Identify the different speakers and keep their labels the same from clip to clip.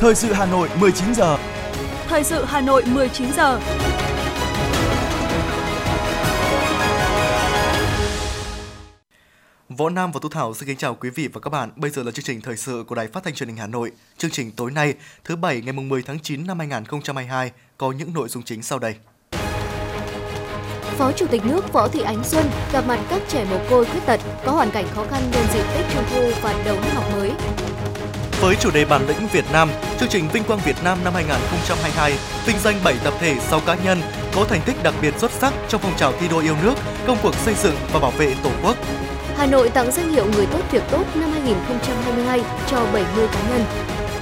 Speaker 1: Thời sự Hà Nội 19 giờ.
Speaker 2: Thời sự Hà Nội 19 giờ.
Speaker 3: Võ Nam và Tu Thảo xin kính chào quý vị và các bạn. Bây giờ là chương trình thời sự của Đài Phát thanh Truyền hình Hà Nội. Chương trình tối nay, thứ bảy ngày 10 tháng 9 năm 2022 có những nội dung chính sau đây.
Speaker 4: Phó Chủ tịch nước Võ Thị Ánh Xuân gặp mặt các trẻ mồ côi khuyết tật có hoàn cảnh khó khăn nhân dịp Tết Trung thu và đầu năm học mới.
Speaker 3: Với chủ đề bản lĩnh Việt Nam, chương trình Vinh quang Việt Nam năm 2022 vinh danh 7 tập thể 6 cá nhân có thành tích đặc biệt xuất sắc trong phong trào thi đua yêu nước, công cuộc xây dựng và bảo vệ Tổ quốc.
Speaker 4: Hà Nội tặng danh hiệu Người tốt việc tốt năm 2022 cho 70 cá nhân.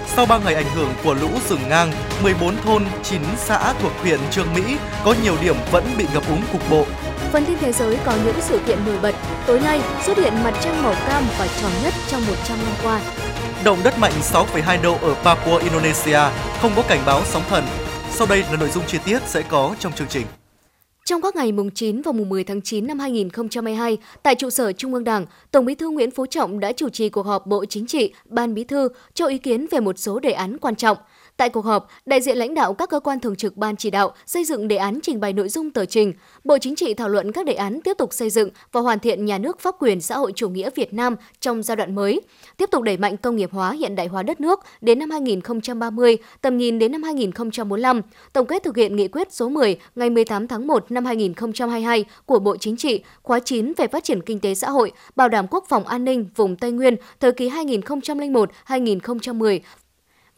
Speaker 3: Sau 3 ngày ảnh hưởng của lũ rừng ngang, 14 thôn, 9 xã thuộc huyện Trương Mỹ có nhiều điểm vẫn bị ngập úng cục bộ.
Speaker 4: Phần tin thế giới có những sự kiện nổi bật. Tối nay xuất hiện mặt trăng màu cam và tròn nhất trong 100 năm qua.
Speaker 3: Động đất mạnh 6,2 độ ở Papua, Indonesia, không có cảnh báo sóng thần. Sau đây là nội dung chi tiết sẽ có trong chương trình.
Speaker 4: Trong các ngày mùng 9 và mùng 10 tháng 9 năm 2022, tại trụ sở Trung ương Đảng, Tổng Bí thư Nguyễn Phú Trọng đã chủ trì cuộc họp Bộ Chính trị, Ban Bí thư cho ý kiến về một số đề án quan trọng. Tại cuộc họp, đại diện lãnh đạo các cơ quan thường trực ban chỉ đạo xây dựng đề án trình bày nội dung tờ trình. Bộ Chính trị thảo luận các đề án tiếp tục xây dựng và hoàn thiện nhà nước pháp quyền xã hội chủ nghĩa Việt Nam trong giai đoạn mới, tiếp tục đẩy mạnh công nghiệp hóa hiện đại hóa đất nước đến năm 2030, tầm nhìn đến năm 2045, tổng kết thực hiện nghị quyết số 10 ngày 18 tháng 1 năm 2022 của Bộ Chính trị khóa 9 về phát triển kinh tế xã hội, bảo đảm quốc phòng an ninh vùng Tây Nguyên thời kỳ 2001-2010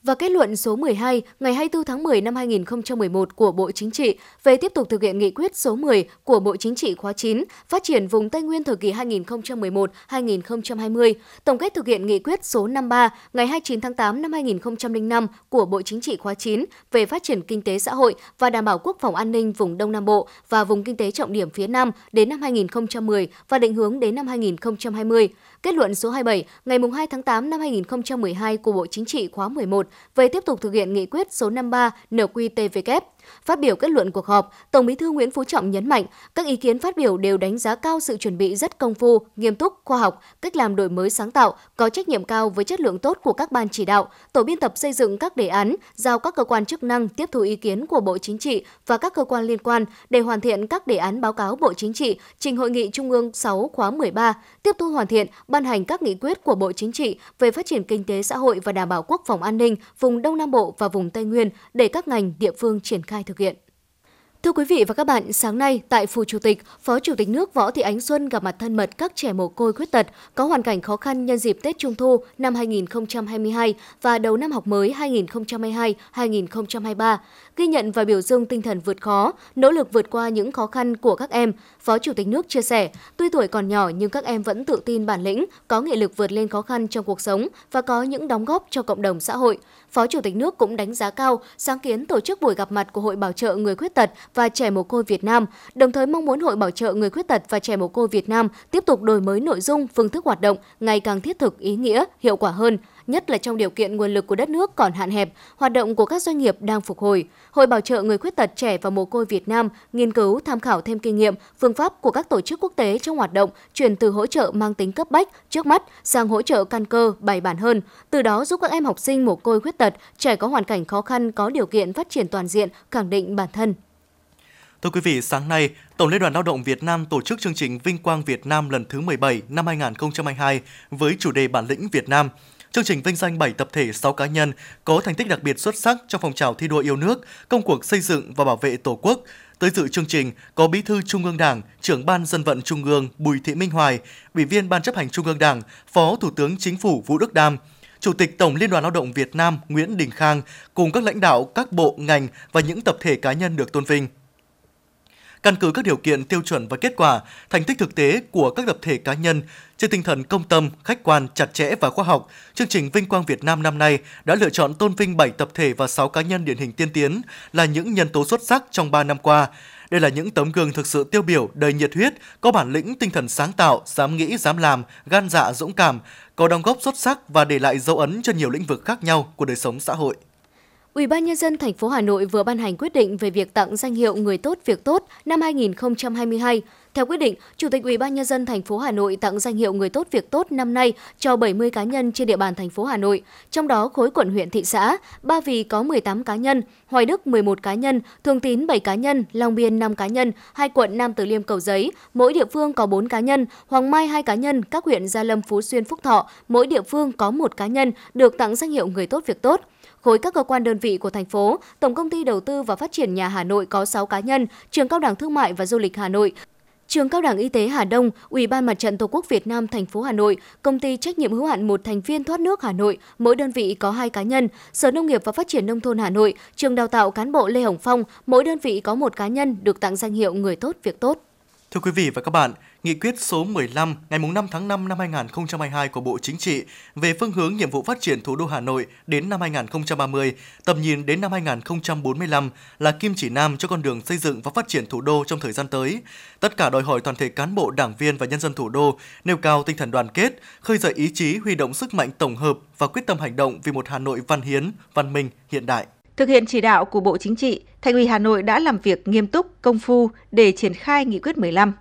Speaker 4: và kết luận số 12 ngày 24 tháng 10 năm 2011 của Bộ Chính trị về tiếp tục thực hiện nghị quyết số 10 của Bộ Chính trị khóa 9 phát triển vùng Tây Nguyên thời kỳ 2011-2020, tổng kết thực hiện nghị quyết số 53 ngày 29 tháng 8 năm 2005 của Bộ Chính trị khóa 9 về phát triển kinh tế xã hội và đảm bảo quốc phòng an ninh vùng Đông Nam Bộ và vùng kinh tế trọng điểm phía Nam đến năm 2010 và định hướng đến năm 2020. Kết luận số 27 ngày 2 tháng 8 năm 2012 của Bộ Chính trị khóa 11 về tiếp tục thực hiện nghị quyết số 53 NQTVK. Phát biểu kết luận cuộc họp, Tổng Bí thư Nguyễn Phú Trọng nhấn mạnh các ý kiến phát biểu đều đánh giá cao sự chuẩn bị rất công phu, nghiêm túc, khoa học, cách làm đổi mới sáng tạo, có trách nhiệm cao với chất lượng tốt của các ban chỉ đạo, tổ biên tập xây dựng các đề án, giao các cơ quan chức năng tiếp thu ý kiến của Bộ Chính trị và các cơ quan liên quan để hoàn thiện các đề án báo cáo Bộ Chính trị trình Hội nghị Trung ương 6 khóa 13, tiếp thu hoàn thiện, ban hành các nghị quyết của Bộ Chính trị về phát triển kinh tế xã hội và đảm bảo quốc phòng an ninh vùng Đông Nam Bộ và vùng Tây Nguyên để các ngành địa phương triển khai thực hiện. Thưa quý vị và các bạn, sáng nay tại Phủ Chủ tịch, Phó Chủ tịch nước Võ Thị Ánh Xuân gặp mặt thân mật các trẻ mồ côi khuyết tật có hoàn cảnh khó khăn nhân dịp Tết Trung thu năm 2022 và đầu năm học mới 2022-2023, ghi nhận và biểu dương tinh thần vượt khó, nỗ lực vượt qua những khó khăn của các em. Phó Chủ tịch nước chia sẻ, tuy tuổi còn nhỏ nhưng các em vẫn tự tin bản lĩnh, có nghị lực vượt lên khó khăn trong cuộc sống và có những đóng góp cho cộng đồng xã hội. Phó Chủ tịch nước cũng đánh giá cao sáng kiến tổ chức buổi gặp mặt của Hội Bảo trợ người khuyết tật và trẻ mồ côi Việt Nam, đồng thời mong muốn Hội Bảo trợ người khuyết tật và trẻ mồ côi Việt Nam tiếp tục đổi mới nội dung, phương thức hoạt động ngày càng thiết thực, ý nghĩa, hiệu quả hơn nhất là trong điều kiện nguồn lực của đất nước còn hạn hẹp, hoạt động của các doanh nghiệp đang phục hồi. Hội Bảo trợ người khuyết tật trẻ và mồ côi Việt Nam nghiên cứu tham khảo thêm kinh nghiệm, phương pháp của các tổ chức quốc tế trong hoạt động chuyển từ hỗ trợ mang tính cấp bách trước mắt sang hỗ trợ căn cơ bài bản hơn, từ đó giúp các em học sinh mồ côi khuyết tật, trẻ có hoàn cảnh khó khăn có điều kiện phát triển toàn diện, khẳng định bản thân.
Speaker 3: Thưa quý vị, sáng nay, Tổng Liên đoàn Lao động Việt Nam tổ chức chương trình Vinh quang Việt Nam lần thứ 17 năm 2022 với chủ đề Bản lĩnh Việt Nam. Chương trình vinh danh 7 tập thể 6 cá nhân có thành tích đặc biệt xuất sắc trong phong trào thi đua yêu nước, công cuộc xây dựng và bảo vệ Tổ quốc. Tới dự chương trình có Bí thư Trung ương Đảng, trưởng Ban Dân vận Trung ương Bùi Thị Minh Hoài, Ủy viên Ban chấp hành Trung ương Đảng, Phó Thủ tướng Chính phủ Vũ Đức Đam, Chủ tịch Tổng Liên đoàn Lao động Việt Nam Nguyễn Đình Khang cùng các lãnh đạo các bộ, ngành và những tập thể cá nhân được tôn vinh căn cứ các điều kiện tiêu chuẩn và kết quả, thành tích thực tế của các tập thể cá nhân trên tinh thần công tâm, khách quan, chặt chẽ và khoa học, chương trình Vinh quang Việt Nam năm nay đã lựa chọn tôn vinh 7 tập thể và 6 cá nhân điển hình tiên tiến là những nhân tố xuất sắc trong 3 năm qua. Đây là những tấm gương thực sự tiêu biểu, đầy nhiệt huyết, có bản lĩnh tinh thần sáng tạo, dám nghĩ, dám làm, gan dạ dũng cảm, có đóng góp xuất sắc và để lại dấu ấn cho nhiều lĩnh vực khác nhau của đời sống xã hội.
Speaker 4: Ủy ban nhân dân thành phố Hà Nội vừa ban hành quyết định về việc tặng danh hiệu Người tốt việc tốt năm 2022 Theo quyết định, Chủ tịch Ủy ban nhân dân thành phố Hà Nội tặng danh hiệu người tốt việc tốt năm nay cho 70 cá nhân trên địa bàn thành phố Hà Nội, trong đó khối quận huyện thị xã, Ba Vì có 18 cá nhân, Hoài Đức 11 cá nhân, Thường Tín 7 cá nhân, Long Biên 5 cá nhân, hai quận Nam Từ Liêm Cầu Giấy, mỗi địa phương có 4 cá nhân, Hoàng Mai 2 cá nhân, các huyện Gia Lâm Phú Xuyên Phúc Thọ, mỗi địa phương có 1 cá nhân được tặng danh hiệu người tốt việc tốt khối các cơ quan đơn vị của thành phố, Tổng công ty Đầu tư và Phát triển nhà Hà Nội có 6 cá nhân, Trường Cao đẳng Thương mại và Du lịch Hà Nội Trường Cao đẳng Y tế Hà Đông, Ủy ban Mặt trận Tổ quốc Việt Nam thành phố Hà Nội, Công ty trách nhiệm hữu hạn một thành viên thoát nước Hà Nội, mỗi đơn vị có hai cá nhân, Sở Nông nghiệp và Phát triển nông thôn Hà Nội, Trường Đào tạo cán bộ Lê Hồng Phong, mỗi đơn vị có một cá nhân được tặng danh hiệu người tốt việc tốt.
Speaker 3: Thưa quý vị và các bạn, Nghị quyết số 15 ngày 5 tháng 5 năm 2022 của Bộ Chính trị về phương hướng nhiệm vụ phát triển thủ đô Hà Nội đến năm 2030, tầm nhìn đến năm 2045 là kim chỉ nam cho con đường xây dựng và phát triển thủ đô trong thời gian tới. Tất cả đòi hỏi toàn thể cán bộ, đảng viên và nhân dân thủ đô nêu cao tinh thần đoàn kết, khơi dậy ý chí huy động sức mạnh tổng hợp và quyết tâm hành động vì một Hà Nội văn hiến, văn minh, hiện đại.
Speaker 5: Thực hiện chỉ đạo của Bộ Chính trị, Thành ủy Hà Nội đã làm việc nghiêm túc, công phu để triển khai nghị quyết 15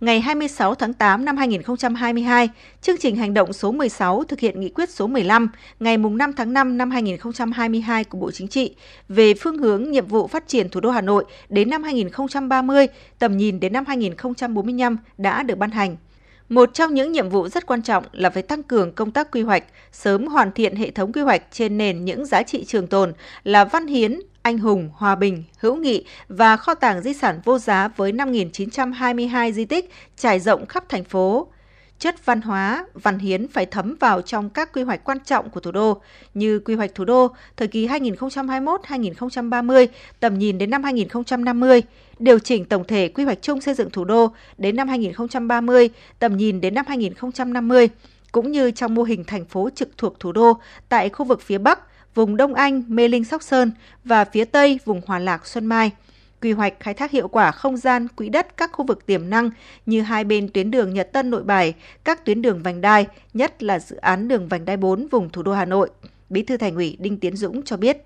Speaker 5: ngày 26 tháng 8 năm 2022, chương trình hành động số 16 thực hiện nghị quyết số 15 ngày 5 tháng 5 năm 2022 của Bộ Chính trị về phương hướng nhiệm vụ phát triển thủ đô Hà Nội đến năm 2030, tầm nhìn đến năm 2045 đã được ban hành. Một trong những nhiệm vụ rất quan trọng là phải tăng cường công tác quy hoạch, sớm hoàn thiện hệ thống quy hoạch trên nền những giá trị trường tồn là văn hiến, anh hùng, hòa bình, hữu nghị và kho tàng di sản vô giá với 5.922 di tích trải rộng khắp thành phố. Chất văn hóa, văn hiến phải thấm vào trong các quy hoạch quan trọng của thủ đô như quy hoạch thủ đô thời kỳ 2021-2030, tầm nhìn đến năm 2050, điều chỉnh tổng thể quy hoạch chung xây dựng thủ đô đến năm 2030, tầm nhìn đến năm 2050, cũng như trong mô hình thành phố trực thuộc thủ đô tại khu vực phía Bắc – vùng Đông Anh, Mê Linh Sóc Sơn và phía Tây vùng Hòa Lạc Xuân Mai. Quy hoạch khai thác hiệu quả không gian, quỹ đất các khu vực tiềm năng như hai bên tuyến đường Nhật Tân Nội Bài, các tuyến đường vành đai, nhất là dự án đường vành đai 4 vùng thủ đô Hà Nội. Bí thư Thành ủy Đinh Tiến Dũng cho biết.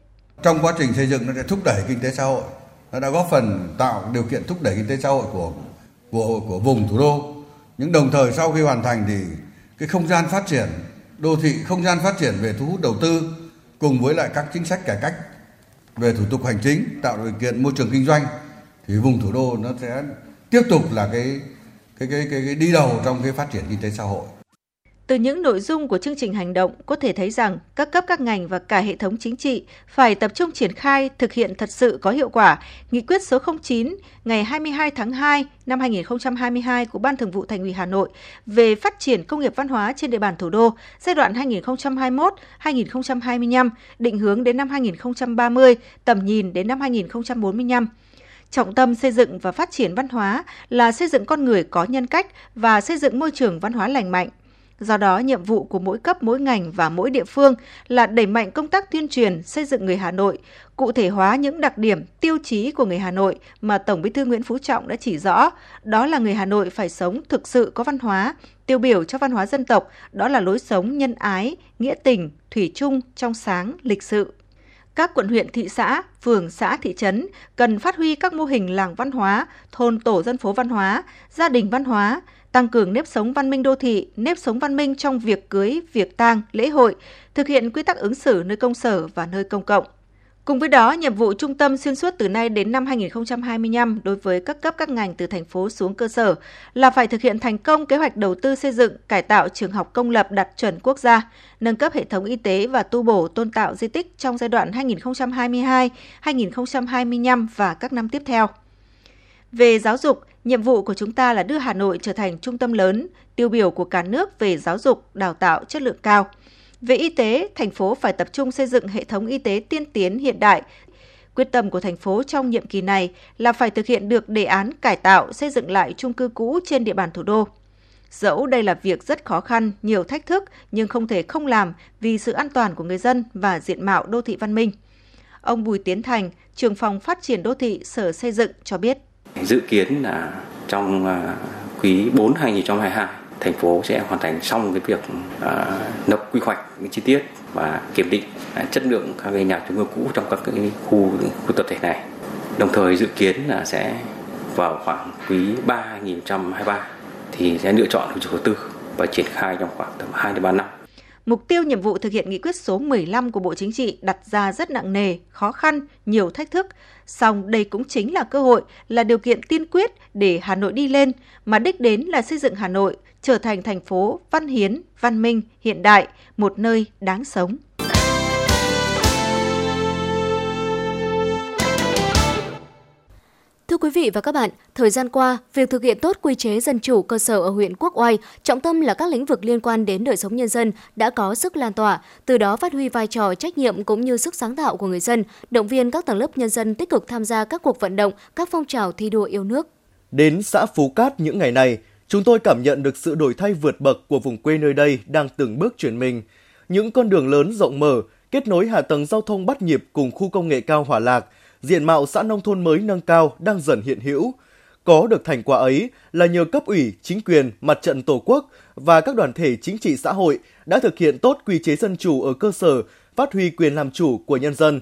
Speaker 6: Trong quá trình xây dựng nó sẽ thúc đẩy kinh tế xã hội, nó đã góp phần tạo điều kiện thúc đẩy kinh tế xã hội của của của vùng thủ đô. Nhưng đồng thời sau khi hoàn thành thì cái không gian phát triển đô thị, không gian phát triển về thu hút đầu tư cùng với lại các chính sách cải cách về thủ tục hành chính tạo điều kiện môi trường kinh doanh thì vùng thủ đô nó sẽ tiếp tục là cái cái cái cái, cái đi đầu trong cái phát triển kinh tế xã hội
Speaker 5: từ những nội dung của chương trình hành động có thể thấy rằng các cấp các ngành và cả hệ thống chính trị phải tập trung triển khai thực hiện thật sự có hiệu quả nghị quyết số 09 ngày 22 tháng 2 năm 2022 của Ban Thường vụ Thành ủy Hà Nội về phát triển công nghiệp văn hóa trên địa bàn thủ đô giai đoạn 2021-2025, định hướng đến năm 2030, tầm nhìn đến năm 2045 trọng tâm xây dựng và phát triển văn hóa là xây dựng con người có nhân cách và xây dựng môi trường văn hóa lành mạnh. Do đó, nhiệm vụ của mỗi cấp, mỗi ngành và mỗi địa phương là đẩy mạnh công tác tuyên truyền xây dựng người Hà Nội, cụ thể hóa những đặc điểm, tiêu chí của người Hà Nội mà Tổng Bí thư Nguyễn Phú Trọng đã chỉ rõ, đó là người Hà Nội phải sống thực sự có văn hóa, tiêu biểu cho văn hóa dân tộc, đó là lối sống nhân ái, nghĩa tình, thủy chung, trong sáng, lịch sự. Các quận huyện thị xã, phường xã thị trấn cần phát huy các mô hình làng văn hóa, thôn tổ dân phố văn hóa, gia đình văn hóa, tăng cường nếp sống văn minh đô thị, nếp sống văn minh trong việc cưới, việc tang, lễ hội, thực hiện quy tắc ứng xử nơi công sở và nơi công cộng. Cùng với đó, nhiệm vụ trung tâm xuyên suốt từ nay đến năm 2025 đối với các cấp các ngành từ thành phố xuống cơ sở là phải thực hiện thành công kế hoạch đầu tư xây dựng, cải tạo trường học công lập đạt chuẩn quốc gia, nâng cấp hệ thống y tế và tu bổ tôn tạo di tích trong giai đoạn 2022-2025 và các năm tiếp theo. Về giáo dục, nhiệm vụ của chúng ta là đưa Hà Nội trở thành trung tâm lớn, tiêu biểu của cả nước về giáo dục, đào tạo chất lượng cao. Về y tế, thành phố phải tập trung xây dựng hệ thống y tế tiên tiến hiện đại. Quyết tâm của thành phố trong nhiệm kỳ này là phải thực hiện được đề án cải tạo xây dựng lại chung cư cũ trên địa bàn thủ đô. Dẫu đây là việc rất khó khăn, nhiều thách thức nhưng không thể không làm vì sự an toàn của người dân và diện mạo đô thị văn minh. Ông Bùi Tiến Thành, trưởng phòng phát triển đô thị Sở Xây dựng cho biết.
Speaker 7: Dự kiến là trong à, quý 4 2022 thành phố sẽ hoàn thành xong cái việc à, uh, lập quy hoạch chi tiết và kiểm định uh, chất lượng các cái nhà chung cư cũ trong các cái khu khu tập thể này. Đồng thời dự kiến là sẽ vào khoảng quý 3 2023 thì sẽ lựa chọn chủ đầu tư và triển khai trong khoảng tầm 2 đến 3 năm.
Speaker 5: Mục tiêu nhiệm vụ thực hiện nghị quyết số 15 của Bộ Chính trị đặt ra rất nặng nề, khó khăn, nhiều thách thức. Song đây cũng chính là cơ hội, là điều kiện tiên quyết để Hà Nội đi lên, mà đích đến là xây dựng Hà Nội trở thành thành phố văn hiến, văn minh, hiện đại, một nơi đáng sống.
Speaker 4: Thưa quý vị và các bạn, thời gian qua, việc thực hiện tốt quy chế dân chủ cơ sở ở huyện Quốc Oai, trọng tâm là các lĩnh vực liên quan đến đời sống nhân dân đã có sức lan tỏa, từ đó phát huy vai trò trách nhiệm cũng như sức sáng tạo của người dân, động viên các tầng lớp nhân dân tích cực tham gia các cuộc vận động, các phong trào thi đua yêu nước.
Speaker 3: Đến xã Phú Cát những ngày này, chúng tôi cảm nhận được sự đổi thay vượt bậc của vùng quê nơi đây đang từng bước chuyển mình. Những con đường lớn rộng mở, kết nối hạ tầng giao thông bắt nhịp cùng khu công nghệ cao Hòa Lạc – diện mạo xã nông thôn mới nâng cao đang dần hiện hữu. Có được thành quả ấy là nhờ cấp ủy, chính quyền, mặt trận Tổ quốc và các đoàn thể chính trị xã hội đã thực hiện tốt quy chế dân chủ ở cơ sở, phát huy quyền làm chủ của nhân dân.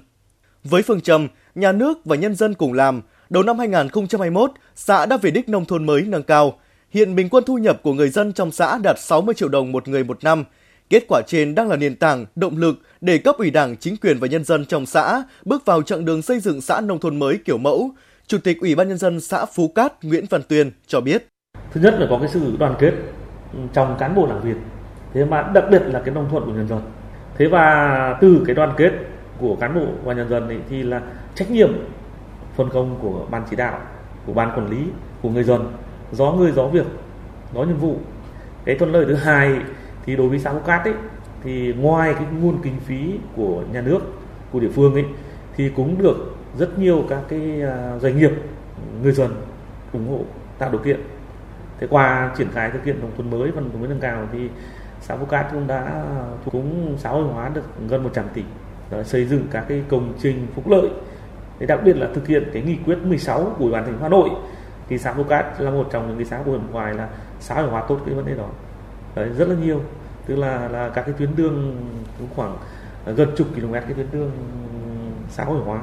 Speaker 3: Với phương châm nhà nước và nhân dân cùng làm, đầu năm 2021, xã đã về đích nông thôn mới nâng cao. Hiện bình quân thu nhập của người dân trong xã đạt 60 triệu đồng một người một năm – Kết quả trên đang là nền tảng, động lực để cấp ủy Đảng, chính quyền và nhân dân trong xã bước vào chặng đường xây dựng xã nông thôn mới kiểu mẫu. Chủ tịch Ủy ban nhân dân xã Phú Cát Nguyễn Văn Tuyên cho biết:
Speaker 8: Thứ nhất là có cái sự đoàn kết ừ, trong cán bộ đảng viên. Thế mà đặc biệt là cái đồng thuận của nhân dân. Thế và từ cái đoàn kết của cán bộ và nhân dân ấy, thì là trách nhiệm phân công của ban chỉ đạo, của ban quản lý, của người dân, gió người gió việc, gió nhiệm vụ. Cái thuận lợi thứ hai thì đối với xã Phú Cát ấy thì ngoài cái nguồn kinh phí của nhà nước của địa phương ấy thì cũng được rất nhiều các cái à, doanh nghiệp người dân ủng hộ tạo điều kiện. Thế qua triển khai thực hiện nông thôn mới và nông thôn mới nâng cao thì xã Phú Cát cũng đã cũng xã hội hóa được gần 100 tỷ. Đó, xây dựng các cái công trình phúc lợi. Để đặc biệt là thực hiện cái nghị quyết 16 của ủy ban thành phố Hà Nội thì xã Phú Cát là một trong những cái xã của huyện ngoài là xã hội hóa tốt cái vấn đề đó. Đấy, rất là nhiều. Tức là là các cái tuyến đường cũng khoảng gần chục km cái tuyến đường xã hội hóa.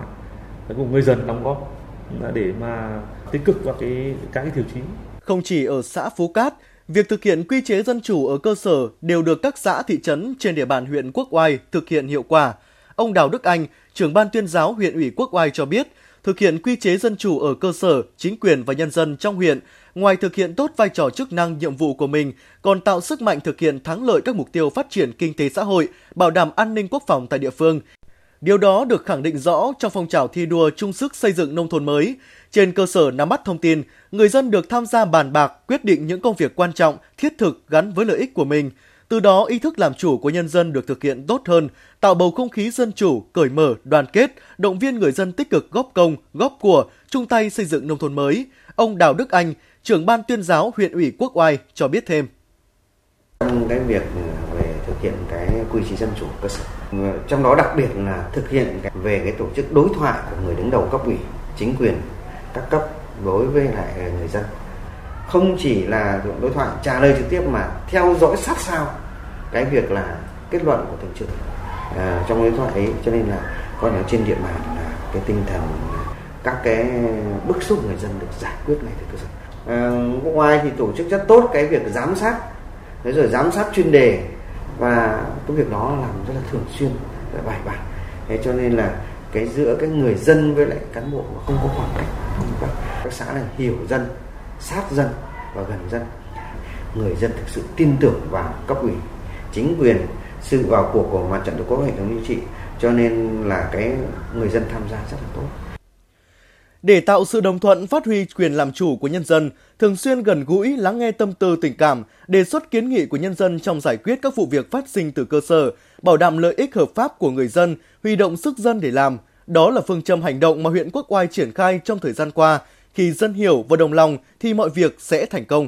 Speaker 8: Cùng người dân đóng góp để mà tích cực vào cái các cái tiêu chí.
Speaker 3: Không chỉ ở xã Phú Cát Việc thực hiện quy chế dân chủ ở cơ sở đều được các xã thị trấn trên địa bàn huyện Quốc Oai thực hiện hiệu quả. Ông Đào Đức Anh, trưởng ban tuyên giáo huyện ủy Quốc Oai cho biết, thực hiện quy chế dân chủ ở cơ sở, chính quyền và nhân dân trong huyện ngoài thực hiện tốt vai trò chức năng nhiệm vụ của mình, còn tạo sức mạnh thực hiện thắng lợi các mục tiêu phát triển kinh tế xã hội, bảo đảm an ninh quốc phòng tại địa phương. Điều đó được khẳng định rõ trong phong trào thi đua chung sức xây dựng nông thôn mới. Trên cơ sở nắm bắt thông tin, người dân được tham gia bàn bạc, quyết định những công việc quan trọng, thiết thực gắn với lợi ích của mình. Từ đó, ý thức làm chủ của nhân dân được thực hiện tốt hơn, tạo bầu không khí dân chủ, cởi mở, đoàn kết, động viên người dân tích cực góp công, góp của, chung tay xây dựng nông thôn mới. Ông Đào Đức Anh, trưởng ban tuyên giáo huyện ủy Quốc Oai cho biết thêm.
Speaker 9: Trong cái việc về thực hiện cái quy chế dân chủ cơ sở, trong đó đặc biệt là thực hiện về cái tổ chức đối thoại của người đứng đầu cấp ủy, chính quyền các cấp đối với lại người dân. Không chỉ là đối thoại trả lời trực tiếp mà theo dõi sát sao cái việc là kết luận của thường trực à, trong đối thoại ấy. Cho nên là coi là trên địa bàn là cái tinh thần các cái bức xúc người dân được giải quyết ngay từ cơ sở. À, ngoài thì tổ chức rất tốt cái việc giám sát thế rồi giám sát chuyên đề và cái việc đó làm rất là thường xuyên và bài bản. Thế cho nên là cái giữa cái người dân với lại cán bộ không có khoảng cách các xã này hiểu dân sát dân và gần dân. Người dân thực sự tin tưởng vào cấp ủy chính quyền sự vào cuộc của mặt trận tổ quốc hệ thống chính trị cho nên là cái người dân tham gia rất là tốt
Speaker 3: để tạo sự đồng thuận phát huy quyền làm chủ của nhân dân, thường xuyên gần gũi lắng nghe tâm tư tình cảm, đề xuất kiến nghị của nhân dân trong giải quyết các vụ việc phát sinh từ cơ sở, bảo đảm lợi ích hợp pháp của người dân, huy động sức dân để làm. Đó là phương châm hành động mà huyện Quốc Oai triển khai trong thời gian qua. Khi dân hiểu và đồng lòng thì mọi việc sẽ thành công.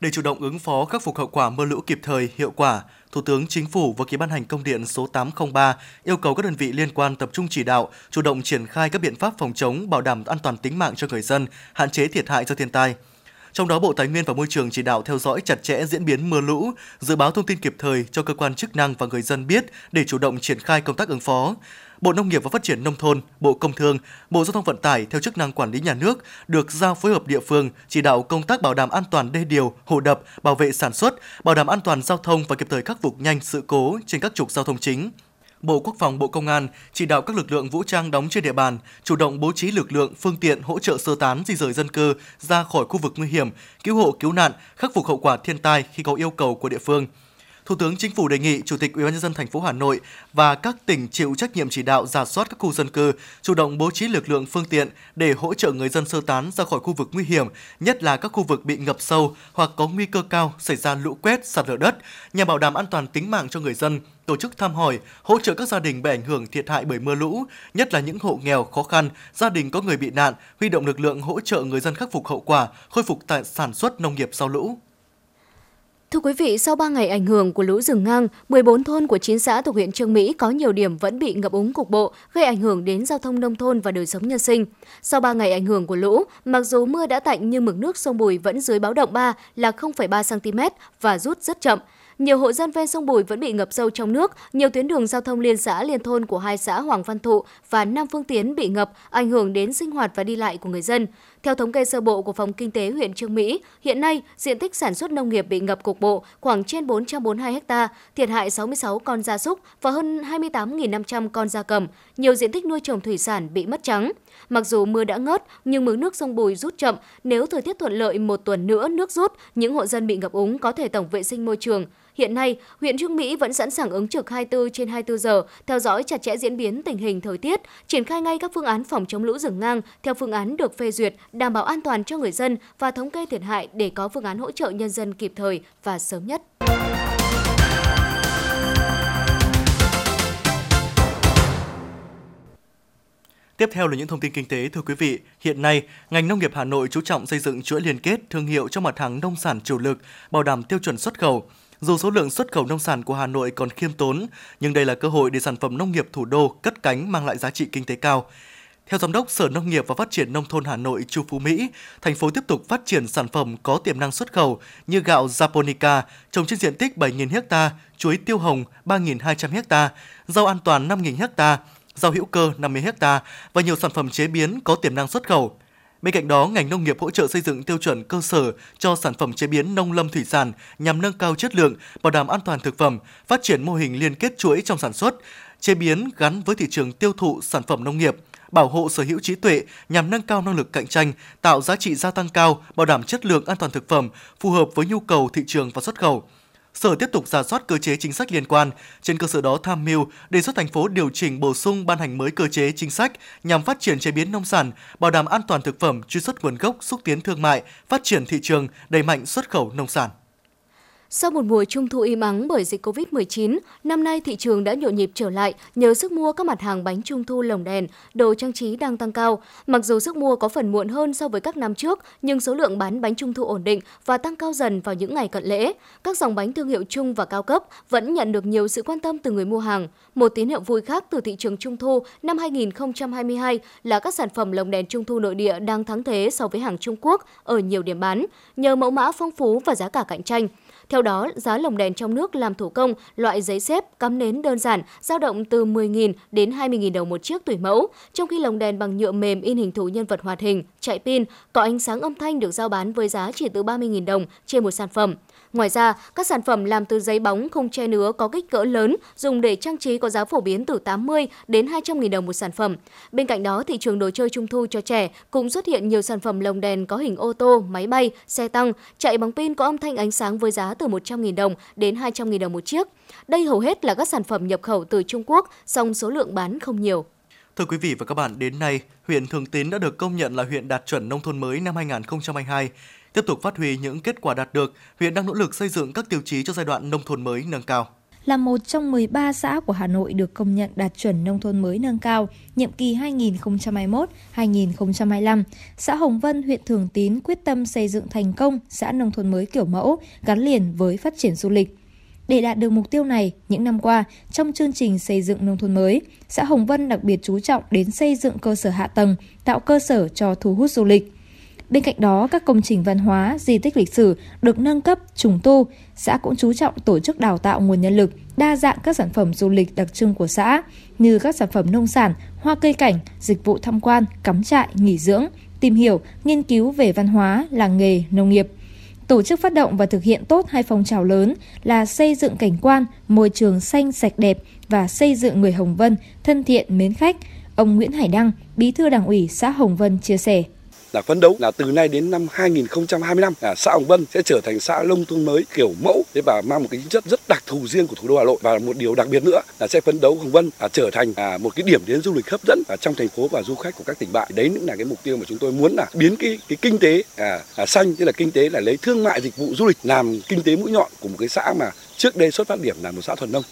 Speaker 3: để chủ động ứng phó khắc phục hậu quả mưa lũ kịp thời, hiệu quả, Thủ tướng Chính phủ vừa ký ban hành công điện số 803 yêu cầu các đơn vị liên quan tập trung chỉ đạo, chủ động triển khai các biện pháp phòng chống, bảo đảm an toàn tính mạng cho người dân, hạn chế thiệt hại do thiên tai. Trong đó, Bộ Tài nguyên và Môi trường chỉ đạo theo dõi chặt chẽ diễn biến mưa lũ, dự báo thông tin kịp thời cho cơ quan chức năng và người dân biết để chủ động triển khai công tác ứng phó. Bộ Nông nghiệp và Phát triển Nông thôn, Bộ Công Thương, Bộ Giao thông Vận tải theo chức năng quản lý nhà nước được giao phối hợp địa phương chỉ đạo công tác bảo đảm an toàn đê điều, hồ đập, bảo vệ sản xuất, bảo đảm an toàn giao thông và kịp thời khắc phục nhanh sự cố trên các trục giao thông chính. Bộ Quốc phòng, Bộ Công an chỉ đạo các lực lượng vũ trang đóng trên địa bàn chủ động bố trí lực lượng, phương tiện hỗ trợ sơ tán di rời dân cư ra khỏi khu vực nguy hiểm, cứu hộ cứu nạn, khắc phục hậu quả thiên tai khi có yêu cầu của địa phương. Thủ tướng Chính phủ đề nghị Chủ tịch UBND thành phố Hà Nội và các tỉnh chịu trách nhiệm chỉ đạo giả soát các khu dân cư, chủ động bố trí lực lượng phương tiện để hỗ trợ người dân sơ tán ra khỏi khu vực nguy hiểm, nhất là các khu vực bị ngập sâu hoặc có nguy cơ cao xảy ra lũ quét, sạt lở đất, nhằm bảo đảm an toàn tính mạng cho người dân, tổ chức thăm hỏi, hỗ trợ các gia đình bị ảnh hưởng thiệt hại bởi mưa lũ, nhất là những hộ nghèo khó khăn, gia đình có người bị nạn, huy động lực lượng hỗ trợ người dân khắc phục hậu quả, khôi phục tại sản xuất nông nghiệp sau lũ.
Speaker 4: Thưa quý vị, sau 3 ngày ảnh hưởng của lũ rừng ngang, 14 thôn của 9 xã thuộc huyện Trương Mỹ có nhiều điểm vẫn bị ngập úng cục bộ, gây ảnh hưởng đến giao thông nông thôn và đời sống nhân sinh. Sau 3 ngày ảnh hưởng của lũ, mặc dù mưa đã tạnh nhưng mực nước sông Bùi vẫn dưới báo động 3 là 0,3 cm và rút rất chậm. Nhiều hộ dân ven sông Bùi vẫn bị ngập sâu trong nước, nhiều tuyến đường giao thông liên xã liên thôn của hai xã Hoàng Văn Thụ và Nam Phương Tiến bị ngập, ảnh hưởng đến sinh hoạt và đi lại của người dân. Theo thống kê sơ bộ của Phòng Kinh tế huyện Trương Mỹ, hiện nay diện tích sản xuất nông nghiệp bị ngập cục bộ khoảng trên 442 ha, thiệt hại 66 con gia súc và hơn 28.500 con gia cầm. Nhiều diện tích nuôi trồng thủy sản bị mất trắng. Mặc dù mưa đã ngớt, nhưng mực nước sông Bùi rút chậm. Nếu thời tiết thuận lợi một tuần nữa nước rút, những hộ dân bị ngập úng có thể tổng vệ sinh môi trường. Hiện nay, huyện Trương Mỹ vẫn sẵn sàng ứng trực 24 trên 24 giờ, theo dõi chặt chẽ diễn biến tình hình thời tiết, triển khai ngay các phương án phòng chống lũ rừng ngang theo phương án được phê duyệt, đảm bảo an toàn cho người dân và thống kê thiệt hại để có phương án hỗ trợ nhân dân kịp thời và sớm nhất.
Speaker 3: Tiếp theo là những thông tin kinh tế thưa quý vị. Hiện nay, ngành nông nghiệp Hà Nội chú trọng xây dựng chuỗi liên kết thương hiệu cho mặt hàng nông sản chủ lực, bảo đảm tiêu chuẩn xuất khẩu. Dù số lượng xuất khẩu nông sản của Hà Nội còn khiêm tốn, nhưng đây là cơ hội để sản phẩm nông nghiệp thủ đô cất cánh mang lại giá trị kinh tế cao. Theo Giám đốc Sở Nông nghiệp và Phát triển Nông thôn Hà Nội Chu Phú Mỹ, thành phố tiếp tục phát triển sản phẩm có tiềm năng xuất khẩu như gạo Japonica trồng trên diện tích 7.000 ha, chuối tiêu hồng 3.200 ha, rau an toàn 5.000 ha, rau hữu cơ 50 ha và nhiều sản phẩm chế biến có tiềm năng xuất khẩu. Bên cạnh đó, ngành nông nghiệp hỗ trợ xây dựng tiêu chuẩn cơ sở cho sản phẩm chế biến nông lâm thủy sản nhằm nâng cao chất lượng, bảo đảm an toàn thực phẩm, phát triển mô hình liên kết chuỗi trong sản xuất, chế biến gắn với thị trường tiêu thụ sản phẩm nông nghiệp, bảo hộ sở hữu trí tuệ nhằm nâng cao năng lực cạnh tranh, tạo giá trị gia tăng cao, bảo đảm chất lượng an toàn thực phẩm phù hợp với nhu cầu thị trường và xuất khẩu. Sở tiếp tục giả soát cơ chế chính sách liên quan, trên cơ sở đó tham mưu đề xuất thành phố điều chỉnh bổ sung ban hành mới cơ chế chính sách nhằm phát triển chế biến nông sản, bảo đảm an toàn thực phẩm, truy xuất nguồn gốc, xúc tiến thương mại, phát triển thị trường, đẩy mạnh xuất khẩu nông sản.
Speaker 4: Sau một mùa trung thu im ắng bởi dịch Covid-19, năm nay thị trường đã nhộn nhịp trở lại nhờ sức mua các mặt hàng bánh trung thu lồng đèn, đồ trang trí đang tăng cao. Mặc dù sức mua có phần muộn hơn so với các năm trước, nhưng số lượng bán bánh trung thu ổn định và tăng cao dần vào những ngày cận lễ. Các dòng bánh thương hiệu trung và cao cấp vẫn nhận được nhiều sự quan tâm từ người mua hàng. Một tín hiệu vui khác từ thị trường trung thu năm 2022 là các sản phẩm lồng đèn trung thu nội địa đang thắng thế so với hàng Trung Quốc ở nhiều điểm bán, nhờ mẫu mã phong phú và giá cả cạnh tranh. Theo đó, giá lồng đèn trong nước làm thủ công, loại giấy xếp, cắm nến đơn giản, dao động từ 10.000 đến 20.000 đồng một chiếc tùy mẫu, trong khi lồng đèn bằng nhựa mềm in hình thú nhân vật hoạt hình, chạy pin, có ánh sáng âm thanh được giao bán với giá chỉ từ 30.000 đồng trên một sản phẩm. Ngoài ra, các sản phẩm làm từ giấy bóng không che nứa có kích cỡ lớn dùng để trang trí có giá phổ biến từ 80 đến 200 000 đồng một sản phẩm. Bên cạnh đó, thị trường đồ chơi trung thu cho trẻ cũng xuất hiện nhiều sản phẩm lồng đèn có hình ô tô, máy bay, xe tăng, chạy bằng pin có âm thanh ánh sáng với giá từ 100 000 đồng đến 200 000 đồng một chiếc. Đây hầu hết là các sản phẩm nhập khẩu từ Trung Quốc, song số lượng bán không nhiều.
Speaker 3: Thưa quý vị và các bạn, đến nay, huyện Thường Tín đã được công nhận là huyện đạt chuẩn nông thôn mới năm 2022. Tiếp tục phát huy những kết quả đạt được, huyện đang nỗ lực xây dựng các tiêu chí cho giai đoạn nông thôn mới nâng cao.
Speaker 10: là một trong 13 xã của Hà Nội được công nhận đạt chuẩn nông thôn mới nâng cao nhiệm kỳ 2021-2025. Xã Hồng Vân, huyện Thường Tín quyết tâm xây dựng thành công xã nông thôn mới kiểu mẫu gắn liền với phát triển du lịch. Để đạt được mục tiêu này, những năm qua, trong chương trình xây dựng nông thôn mới, xã Hồng Vân đặc biệt chú trọng đến xây dựng cơ sở hạ tầng, tạo cơ sở cho thu hút du lịch. Bên cạnh đó, các công trình văn hóa, di tích lịch sử được nâng cấp, trùng tu. Xã cũng chú trọng tổ chức đào tạo nguồn nhân lực, đa dạng các sản phẩm du lịch đặc trưng của xã, như các sản phẩm nông sản, hoa cây cảnh, dịch vụ tham quan, cắm trại, nghỉ dưỡng, tìm hiểu, nghiên cứu về văn hóa, làng nghề, nông nghiệp. Tổ chức phát động và thực hiện tốt hai phong trào lớn là xây dựng cảnh quan, môi trường xanh sạch đẹp và xây dựng người Hồng Vân thân thiện mến khách. Ông Nguyễn Hải Đăng, Bí thư Đảng ủy xã Hồng Vân chia sẻ
Speaker 11: là phấn đấu là từ nay đến năm 2025 là xã Hồng Vân sẽ trở thành xã nông thôn mới kiểu mẫu. Thế và mang một cái tính chất rất đặc thù riêng của thủ đô Hà Nội. Và một điều đặc biệt nữa là sẽ phấn đấu Hồng Vân là trở thành à, một cái điểm đến du lịch hấp dẫn ở trong thành phố và du khách của các tỉnh bạn. Đấy cũng là cái mục tiêu mà chúng tôi muốn là biến cái cái kinh tế à, à, xanh tức là kinh tế là lấy thương mại dịch vụ du lịch làm kinh tế mũi nhọn của một cái xã mà trước đây xuất phát điểm là một xã thuần nông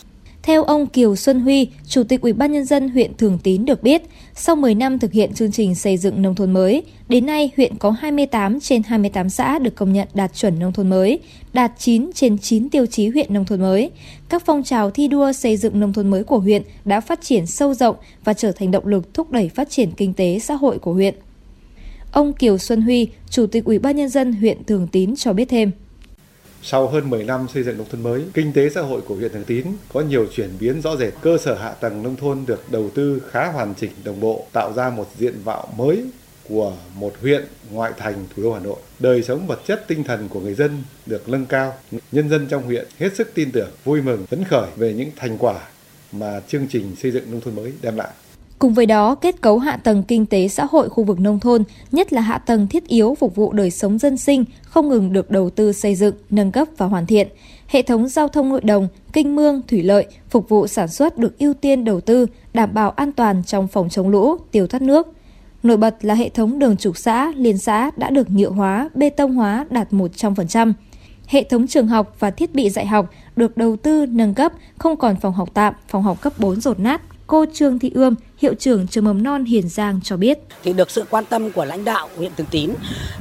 Speaker 10: theo ông Kiều Xuân Huy, Chủ tịch Ủy ban nhân dân huyện Thường Tín được biết, sau 10 năm thực hiện chương trình xây dựng nông thôn mới, đến nay huyện có 28 trên 28 xã được công nhận đạt chuẩn nông thôn mới, đạt 9 trên 9 tiêu chí huyện nông thôn mới. Các phong trào thi đua xây dựng nông thôn mới của huyện đã phát triển sâu rộng và trở thành động lực thúc đẩy phát triển kinh tế xã hội của huyện. Ông Kiều Xuân Huy, Chủ tịch Ủy ban nhân dân huyện Thường Tín cho biết thêm.
Speaker 12: Sau hơn 10 năm xây dựng nông thôn mới, kinh tế xã hội của huyện Thường Tín có nhiều chuyển biến rõ rệt. Cơ sở hạ tầng nông thôn được đầu tư khá hoàn chỉnh đồng bộ, tạo ra một diện mạo mới của một huyện ngoại thành thủ đô Hà Nội. Đời sống vật chất tinh thần của người dân được nâng cao. Nhân dân trong huyện hết sức tin tưởng, vui mừng, phấn khởi về những thành quả mà chương trình xây dựng nông thôn mới đem lại.
Speaker 10: Cùng với đó, kết cấu hạ tầng kinh tế xã hội khu vực nông thôn, nhất là hạ tầng thiết yếu phục vụ đời sống dân sinh, không ngừng được đầu tư xây dựng, nâng cấp và hoàn thiện. Hệ thống giao thông nội đồng, kinh mương, thủy lợi, phục vụ sản xuất được ưu tiên đầu tư, đảm bảo an toàn trong phòng chống lũ, tiêu thoát nước. Nổi bật là hệ thống đường trục xã, liên xã đã được nhựa hóa, bê tông hóa đạt 100%. Hệ thống trường học và thiết bị dạy học được đầu tư nâng cấp, không còn phòng học tạm, phòng học cấp 4 rột nát, Cô Trương Thị Ươm, hiệu trưởng trường mầm non Hiền Giang cho biết.
Speaker 13: Thì được sự quan tâm của lãnh đạo huyện Thường Tín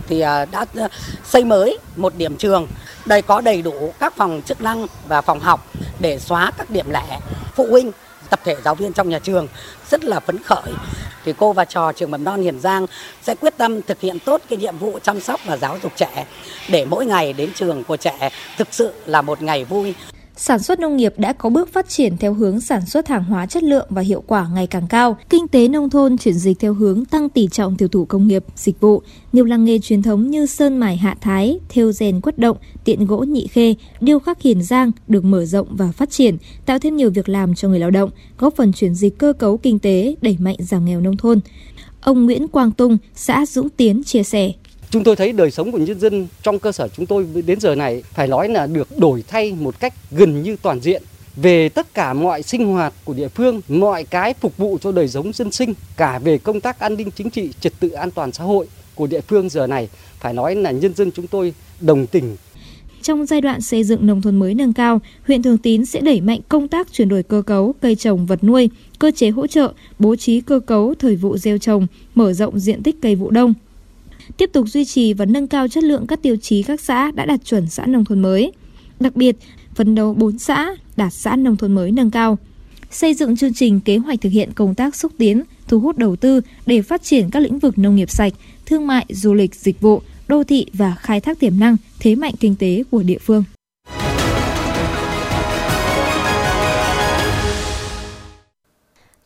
Speaker 13: thì à, đã à, xây mới một điểm trường. Đây có đầy đủ các phòng chức năng và phòng học để xóa các điểm lẻ. Phụ huynh, tập thể giáo viên trong nhà trường rất là phấn khởi. Thì cô và trò trường mầm non Hiền Giang sẽ quyết tâm thực hiện tốt cái nhiệm vụ chăm sóc và giáo dục trẻ để mỗi ngày đến trường của trẻ thực sự là một ngày vui
Speaker 10: sản xuất nông nghiệp đã có bước phát triển theo hướng sản xuất hàng hóa chất lượng và hiệu quả ngày càng cao. Kinh tế nông thôn chuyển dịch theo hướng tăng tỷ trọng tiêu thụ công nghiệp, dịch vụ. Nhiều làng nghề truyền thống như sơn mài hạ thái, thêu rèn quất động, tiện gỗ nhị khê, điêu khắc hiền giang được mở rộng và phát triển, tạo thêm nhiều việc làm cho người lao động, góp phần chuyển dịch cơ cấu kinh tế, đẩy mạnh giảm nghèo nông thôn. Ông Nguyễn Quang Tung, xã Dũng Tiến chia sẻ.
Speaker 14: Chúng tôi thấy đời sống của nhân dân trong cơ sở chúng tôi đến giờ này phải nói là được đổi thay một cách gần như toàn diện về tất cả mọi sinh hoạt của địa phương, mọi cái phục vụ cho đời sống dân sinh, cả về công tác an ninh chính trị, trật tự an toàn xã hội của địa phương giờ này. Phải nói là nhân dân chúng tôi đồng tình.
Speaker 10: Trong giai đoạn xây dựng nông thôn mới nâng cao, huyện Thường Tín sẽ đẩy mạnh công tác chuyển đổi cơ cấu cây trồng vật nuôi, cơ chế hỗ trợ, bố trí cơ cấu thời vụ gieo trồng, mở rộng diện tích cây vụ đông, tiếp tục duy trì và nâng cao chất lượng các tiêu chí các xã đã đạt chuẩn xã nông thôn mới. Đặc biệt, phấn đấu 4 xã đạt xã nông thôn mới nâng cao. Xây dựng chương trình kế hoạch thực hiện công tác xúc tiến, thu hút đầu tư để phát triển các lĩnh vực nông nghiệp sạch, thương mại, du lịch, dịch vụ, đô thị và khai thác tiềm năng, thế mạnh kinh tế của địa phương.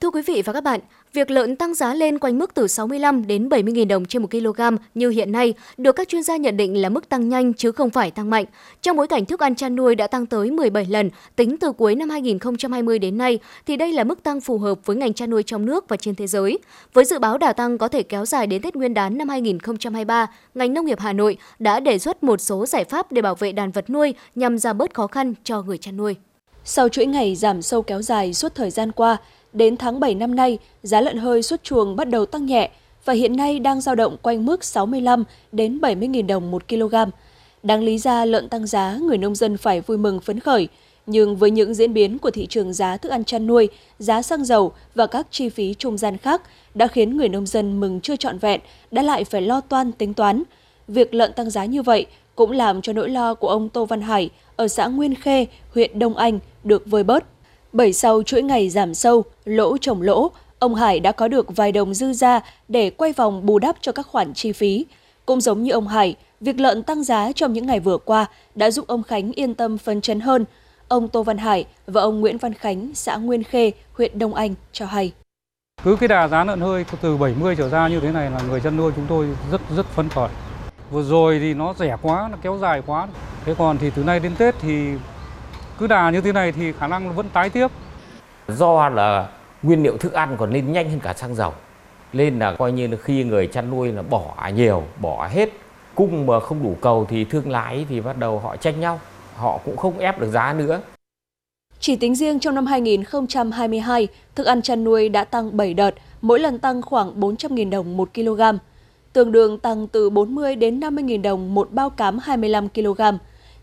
Speaker 4: Thưa quý vị và các bạn, việc lợn tăng giá lên quanh mức từ 65 đến 70.000 đồng trên 1 kg như hiện nay được các chuyên gia nhận định là mức tăng nhanh chứ không phải tăng mạnh. Trong bối cảnh thức ăn chăn nuôi đã tăng tới 17 lần tính từ cuối năm 2020 đến nay thì đây là mức tăng phù hợp với ngành chăn nuôi trong nước và trên thế giới. Với dự báo đà tăng có thể kéo dài đến Tết Nguyên đán năm 2023, ngành nông nghiệp Hà Nội đã đề xuất một số giải pháp để bảo vệ đàn vật nuôi nhằm giảm bớt khó khăn cho người chăn nuôi.
Speaker 15: Sau chuỗi ngày giảm sâu kéo dài suốt thời gian qua, Đến tháng 7 năm nay, giá lợn hơi xuất chuồng bắt đầu tăng nhẹ và hiện nay đang dao động quanh mức 65 đến 70.000 đồng một kg. Đáng lý ra lợn tăng giá, người nông dân phải vui mừng phấn khởi, Nhưng với những diễn biến của thị trường giá thức ăn chăn nuôi, giá xăng dầu và các chi phí trung gian khác đã khiến người nông dân mừng chưa trọn vẹn, đã lại phải lo toan tính toán. Việc lợn tăng giá như vậy cũng làm cho nỗi lo của ông Tô Văn Hải ở xã Nguyên Khê, huyện Đông Anh được vơi bớt. Bởi sau chuỗi ngày giảm sâu, lỗ trồng lỗ, ông Hải đã có được vài đồng dư ra để quay vòng bù đắp cho các khoản chi phí. Cũng giống như ông Hải, việc lợn tăng giá trong những ngày vừa qua đã giúp ông Khánh yên tâm phấn chấn hơn. Ông Tô Văn Hải và ông Nguyễn Văn Khánh, xã Nguyên Khê, huyện Đông Anh cho hay.
Speaker 16: Cứ cái đà giá lợn hơi từ 70 trở ra như thế này là người chăn nuôi chúng tôi rất rất phấn khởi. Vừa rồi thì nó rẻ quá, nó kéo dài quá. Thế còn thì từ nay đến Tết thì cứ đà như thế này thì khả năng vẫn tái tiếp.
Speaker 17: Do là nguyên liệu thức ăn còn lên nhanh hơn cả xăng dầu. Nên là coi như là khi người chăn nuôi là bỏ nhiều, bỏ hết. Cung mà không đủ cầu thì thương lái thì bắt đầu họ tranh nhau. Họ cũng không ép được giá nữa.
Speaker 15: Chỉ tính riêng trong năm 2022, thức ăn chăn nuôi đã tăng 7 đợt, mỗi lần tăng khoảng 400.000 đồng 1 kg, tương đương tăng từ 40 đến 50.000 đồng một bao cám 25 kg.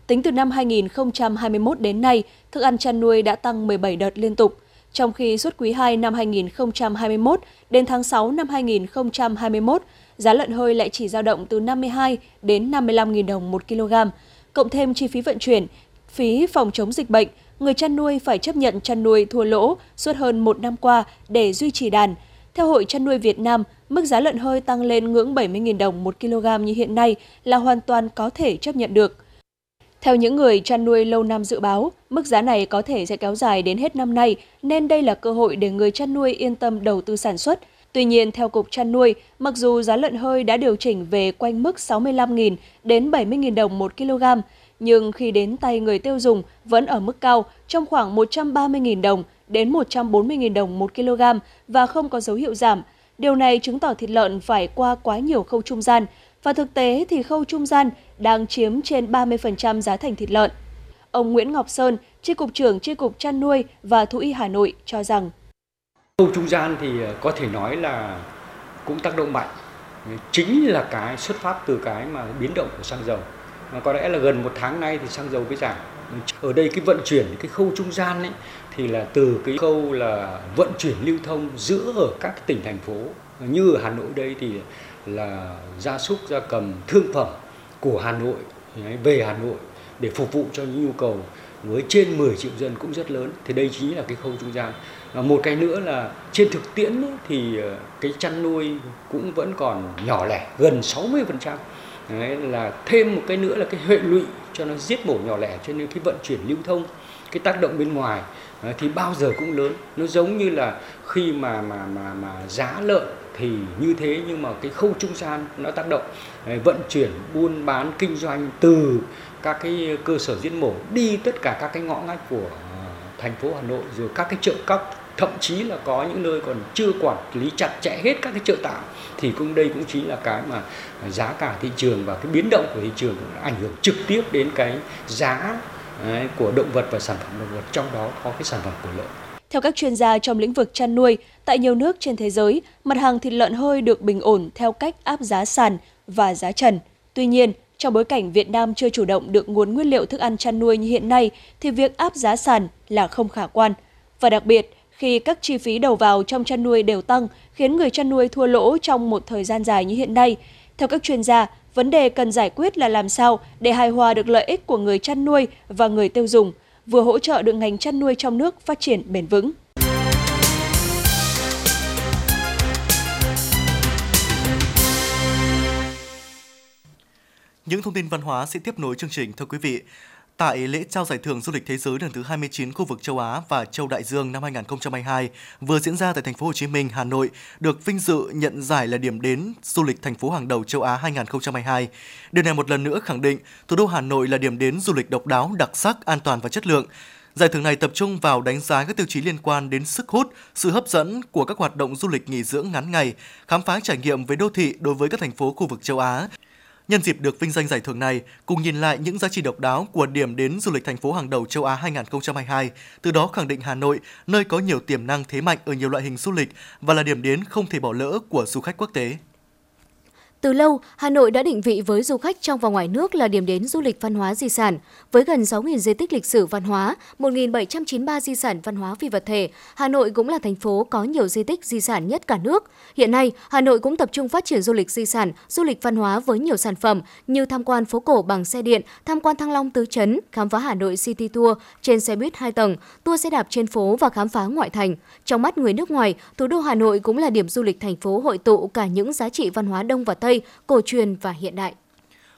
Speaker 15: Tính từ năm 2021 đến nay, thức ăn chăn nuôi đã tăng 17 đợt liên tục, trong khi suốt quý 2 năm 2021 đến tháng 6 năm 2021, giá lợn hơi lại chỉ dao động từ 52 đến 55.000 đồng một kg, cộng thêm chi phí vận chuyển, phí phòng chống dịch bệnh, người chăn nuôi phải chấp nhận chăn nuôi thua lỗ suốt hơn một năm qua để duy trì đàn. Theo Hội chăn nuôi Việt Nam, mức giá lợn hơi tăng lên ngưỡng 70.000 đồng một kg như hiện nay là hoàn toàn có thể chấp nhận được. Theo những người chăn nuôi lâu năm dự báo, mức giá này có thể sẽ kéo dài đến hết năm nay, nên đây là cơ hội để người chăn nuôi yên tâm đầu tư sản xuất. Tuy nhiên, theo Cục chăn nuôi, mặc dù giá lợn hơi đã điều chỉnh về quanh mức 65.000 đến 70.000 đồng một kg, nhưng khi đến tay người tiêu dùng vẫn ở mức cao trong khoảng 130.000 đồng đến 140.000 đồng một kg và không có dấu hiệu giảm. Điều này chứng tỏ thịt lợn phải qua quá nhiều khâu trung gian, và thực tế thì khâu trung gian đang chiếm trên 30% giá thành thịt lợn. Ông Nguyễn Ngọc Sơn, Chi cục trưởng Chi cục chăn nuôi và thú y Hà Nội cho rằng
Speaker 18: khâu trung gian thì ờ, có thể nói là cũng tác động mạnh. Chính là cái xuất phát từ cái mà biến động của xăng dầu. Mà có lẽ là gần một tháng nay thì xăng dầu mới giảm. Ở đây cái vận chuyển cái khâu trung gian ấy thì là từ cái khâu là vận chuyển lưu thông giữa ở các tỉnh thành phố như ở Hà Nội đây thì là gia súc, gia cầm, thương phẩm của Hà Nội về Hà Nội để phục vụ cho những nhu cầu với trên 10 triệu dân cũng rất lớn. Thì đây chính là cái khâu trung gian. Và một cái nữa là trên thực tiễn thì ờ, cái chăn nuôi cũng vẫn còn nhỏ lẻ, gần 60 phần trăm. Là thêm một cái nữa là cái hệ lụy cho nó giết mổ nhỏ lẻ, cho nên cái vận chuyển lưu thông, cái tác động bên ngoài ờ, thì bao giờ cũng lớn. Nó giống như là khi mà mà mà mà giá lợn thì như thế nhưng mà cái khâu trung gian nó tác động à, vận chuyển, buôn bán, kinh doanh từ các cái cơ sở giết mổ đi tất cả các cái ngõ ngách của à, thành phố Hà Nội, rồi các cái chợ cóc thậm chí là có những nơi còn chưa quản lý chặt chẽ hết các cái chợ tạm, thì cũng đây cũng chính là cái mà giá cả thị trường và cái biến động của thị trường ảnh hưởng trực tiếp đến cái giá à, của động vật và sản phẩm động vật, trong đó có cái sản phẩm của lợn.
Speaker 15: Theo các chuyên gia trong lĩnh vực chăn nuôi, tại nhiều nước trên thế giới, mặt hàng thịt lợn hơi được bình ổn theo cách áp giá sàn và giá trần. Tuy nhiên, trong bối cảnh Việt Nam chưa chủ động được nguồn nguyên liệu thức ăn chăn nuôi như hiện nay, thì việc áp giá sàn là không khả quan. Và đặc biệt, khi các chi phí đầu vào trong chăn nuôi đều tăng, khiến người chăn nuôi thua lỗ trong một thời gian dài như hiện nay. Theo các chuyên gia, vấn đề cần giải quyết là làm sao để hài hòa được lợi ích của người chăn nuôi và người tiêu dùng – vừa hỗ trợ được ngành chăn nuôi trong nước phát triển bền vững.
Speaker 3: Những thông tin văn hóa sẽ tiếp nối chương trình, thưa quý vị. Tại lễ trao giải thưởng du lịch thế giới lần thứ 29 khu vực châu Á và châu Đại Dương năm 2022 vừa diễn ra tại thành phố Hồ Chí Minh, Hà Nội, được vinh dự nhận giải là điểm đến du lịch thành phố hàng đầu châu Á 2022. Điều này một lần nữa khẳng định thủ đô Hà Nội là điểm đến du lịch độc đáo, đặc sắc, an toàn và chất lượng. Giải thưởng này tập trung vào đánh giá các tiêu chí liên quan đến sức hút, sự hấp dẫn của các hoạt động du lịch nghỉ dưỡng ngắn ngày, khám phá trải nghiệm về đô thị đối với các thành phố khu vực châu Á, Nhân dịp được vinh danh giải thưởng này, cùng nhìn lại những giá trị độc đáo của điểm đến du lịch thành phố hàng đầu châu Á 2022, từ đó khẳng định Hà Nội, nơi có nhiều tiềm năng thế mạnh ở nhiều loại hình du lịch và là điểm đến không thể bỏ lỡ của du khách quốc tế.
Speaker 4: Từ lâu, Hà Nội đã định vị với du khách trong và ngoài nước là điểm đến du lịch văn hóa di sản. Với gần 6.000 di tích lịch sử văn hóa, 1.793 di sản văn hóa phi vật thể, Hà Nội cũng là thành phố có nhiều di tích di sản nhất cả nước. Hiện nay, Hà Nội cũng tập trung phát triển du lịch di sản, du lịch văn hóa với nhiều sản phẩm như tham quan phố cổ bằng xe điện, tham quan Thăng Long tứ trấn, khám phá Hà Nội City Tour trên xe buýt 2 tầng, tour xe đạp trên phố và khám phá ngoại thành. Trong mắt người nước ngoài, thủ đô Hà Nội cũng là điểm du lịch thành phố hội tụ cả những giá trị văn hóa Đông và Tây, cổ truyền và hiện đại.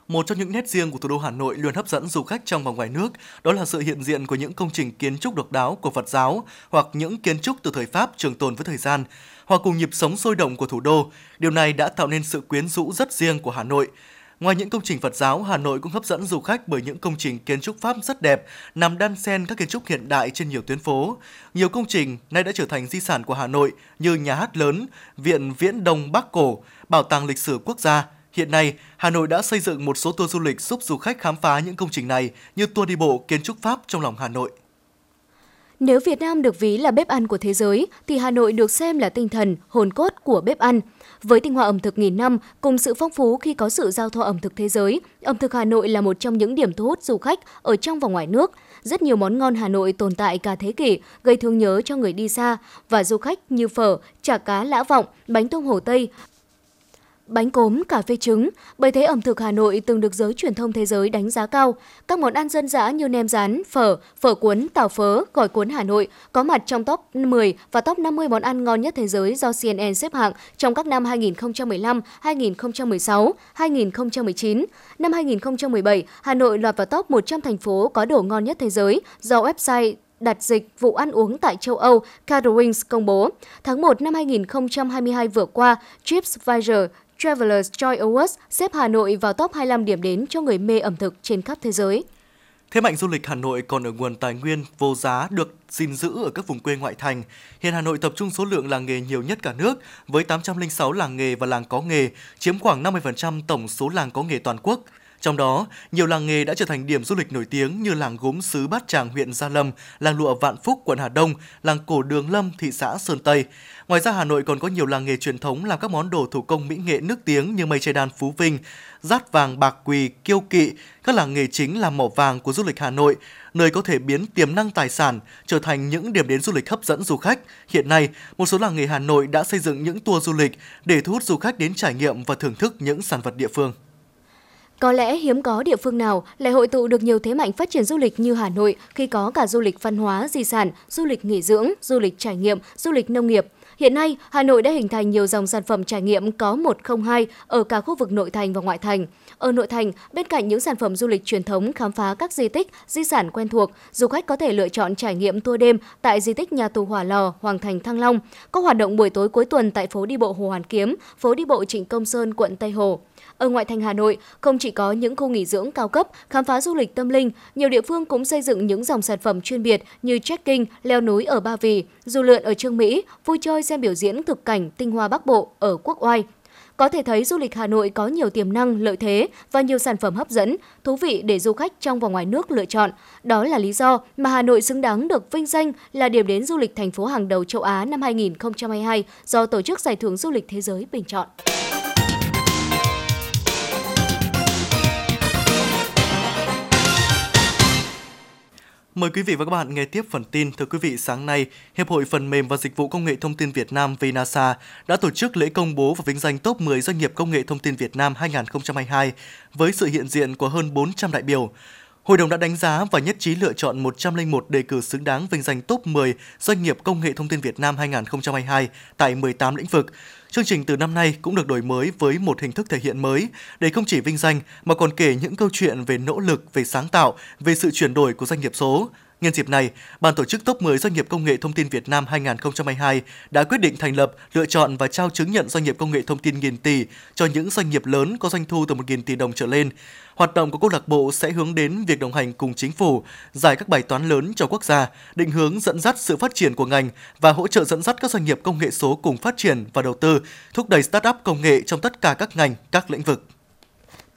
Speaker 3: Một trong những nét riêng của thủ đô Hà Nội luôn hấp dẫn du khách trong và ngoài nước, đó là sự hiện diện của những công trình kiến trúc độc đáo của Phật giáo hoặc những kiến trúc từ thời Pháp trường tồn với thời gian, hoặc cùng nhịp sống sôi động của thủ đô. Điều này đã tạo nên sự quyến rũ rất riêng của Hà Nội. Ngoài những công trình Phật giáo, Hà Nội cũng hấp dẫn du khách bởi những công trình kiến trúc Pháp rất đẹp, nằm đan xen các kiến trúc hiện đại trên nhiều tuyến phố. Nhiều công trình nay đã trở thành di sản của Hà Nội như nhà hát lớn, Viện Viễn Đông Bắc Cổ, Bảo tàng lịch sử quốc gia. Hiện nay, Hà Nội đã xây dựng một số tour du lịch giúp du khách khám phá những công trình này như tour đi bộ kiến trúc Pháp trong lòng Hà Nội.
Speaker 4: Nếu Việt Nam được ví là bếp ăn của thế giới, thì Hà Nội được xem là tinh thần, hồn cốt của bếp ăn. Với tinh hoa ẩm thực nghìn năm, cùng sự phong phú khi có sự giao thoa ẩm thực thế giới, ẩm thực Hà Nội là một trong những điểm thu hút du khách ở trong và ngoài nước. Rất nhiều món ngon Hà Nội tồn tại cả thế kỷ, gây thương nhớ cho người đi xa và du khách như phở, chả cá lã vọng, bánh tôm Hồ Tây, bánh cốm, cà phê trứng. Bởi thế ẩm thực Hà Nội từng được giới truyền thông thế giới đánh giá cao. Các món ăn dân dã như nem rán, phở, phở cuốn, tàu phớ, gỏi cuốn Hà Nội có mặt trong top 10 và top 50 món ăn ngon nhất thế giới do CNN xếp hạng trong các năm 2015, 2016, 2019. Năm 2017, Hà Nội lọt vào top 100 thành phố có đồ ngon nhất thế giới do website đặt dịch vụ ăn uống tại châu Âu Caterwings công bố. Tháng 1 năm 2022 vừa qua, TripAdvisor Travelers Choice Awards xếp Hà Nội vào top 25 điểm đến cho người mê ẩm thực trên khắp thế giới.
Speaker 3: Thế mạnh du lịch Hà Nội còn ở nguồn tài nguyên vô giá được gìn giữ ở các vùng quê ngoại thành. Hiện Hà Nội tập trung số lượng làng nghề nhiều nhất cả nước với 806 làng nghề và làng có nghề, chiếm khoảng 50% tổng số làng có nghề toàn quốc. Trong đó, nhiều làng nghề đã trở thành điểm du lịch nổi tiếng như làng gốm xứ Bát Tràng huyện Gia Lâm, làng lụa Vạn Phúc quận Hà Đông, làng cổ Đường Lâm thị xã Sơn Tây. Ngoài ra Hà Nội còn có nhiều làng nghề truyền thống làm các món đồ thủ công mỹ nghệ nước tiếng như mây che đan Phú Vinh, rát vàng Bạc Quỳ, Kiêu Kỵ. Các làng nghề chính là mỏ vàng của du lịch Hà Nội, nơi có thể biến tiềm năng tài sản trở thành những điểm đến du lịch hấp dẫn du khách. Hiện nay, một số làng nghề Hà Nội đã xây dựng những tour du lịch để thu hút du khách đến trải nghiệm và thưởng thức những sản vật địa phương.
Speaker 4: Có lẽ hiếm có địa phương nào lại hội tụ được nhiều thế mạnh phát triển du lịch như Hà Nội khi có cả du lịch văn hóa, di sản, du lịch nghỉ dưỡng, du lịch trải nghiệm, du lịch nông nghiệp. Hiện nay, Hà Nội đã hình thành nhiều dòng sản phẩm trải nghiệm có 102 ở cả khu vực nội thành và ngoại thành. Ở nội thành, bên cạnh những sản phẩm du lịch truyền thống khám phá các di tích, di sản quen thuộc, du khách có thể lựa chọn trải nghiệm tour đêm tại di tích nhà tù Hỏa Lò, Hoàng Thành Thăng Long, có hoạt động buổi tối cuối tuần tại phố đi bộ Hồ Hoàn Kiếm, phố đi bộ Trịnh Công Sơn, quận Tây Hồ. Ở ngoại thành Hà Nội, không chỉ có những khu nghỉ dưỡng cao cấp, khám phá du lịch tâm linh, nhiều địa phương cũng xây dựng những dòng sản phẩm chuyên biệt như trekking, leo núi ở Ba Vì, du lượn ở Trương Mỹ, vui chơi xem biểu diễn thực cảnh tinh hoa Bắc Bộ ở Quốc Oai. Có thể thấy du lịch Hà Nội có nhiều tiềm năng, lợi thế và nhiều sản phẩm hấp dẫn, thú vị để du khách trong và ngoài nước lựa chọn. Đó là lý do mà Hà Nội xứng đáng được vinh danh là điểm đến du lịch thành phố hàng đầu châu Á năm 2022 do Tổ chức Giải thưởng Du lịch Thế giới bình chọn.
Speaker 3: Mời quý vị và các bạn nghe tiếp phần tin. Thưa quý vị, sáng nay, Hiệp hội Phần mềm và Dịch vụ Công nghệ Thông tin Việt Nam (Vinasa) đã tổ chức lễ công bố và vinh danh top 10 doanh nghiệp công nghệ thông tin Việt Nam 2022 với sự hiện diện của hơn 400 đại biểu. Hội đồng đã đánh giá và nhất trí lựa chọn 101 đề cử xứng đáng vinh danh top 10 doanh nghiệp công nghệ thông tin Việt Nam 2022 tại 18 lĩnh vực. Chương trình từ năm nay cũng được đổi mới với một hình thức thể hiện mới để không chỉ vinh danh mà còn kể những câu chuyện về nỗ lực, về sáng tạo, về sự chuyển đổi của doanh nghiệp số. Nhân dịp này, Ban tổ chức top 10 doanh nghiệp công nghệ thông tin Việt Nam 2022 đã quyết định thành lập, lựa chọn và trao chứng nhận doanh nghiệp công nghệ thông tin nghìn tỷ cho những doanh nghiệp lớn có doanh thu từ 1.000 tỷ đồng trở lên. Hoạt động của câu lạc bộ sẽ hướng đến việc đồng hành cùng chính phủ, giải các bài toán lớn cho quốc gia, định hướng dẫn dắt sự phát triển của ngành và hỗ trợ dẫn dắt các doanh nghiệp công nghệ số cùng phát triển và đầu tư, thúc đẩy start-up công nghệ trong tất cả các ngành, các lĩnh vực.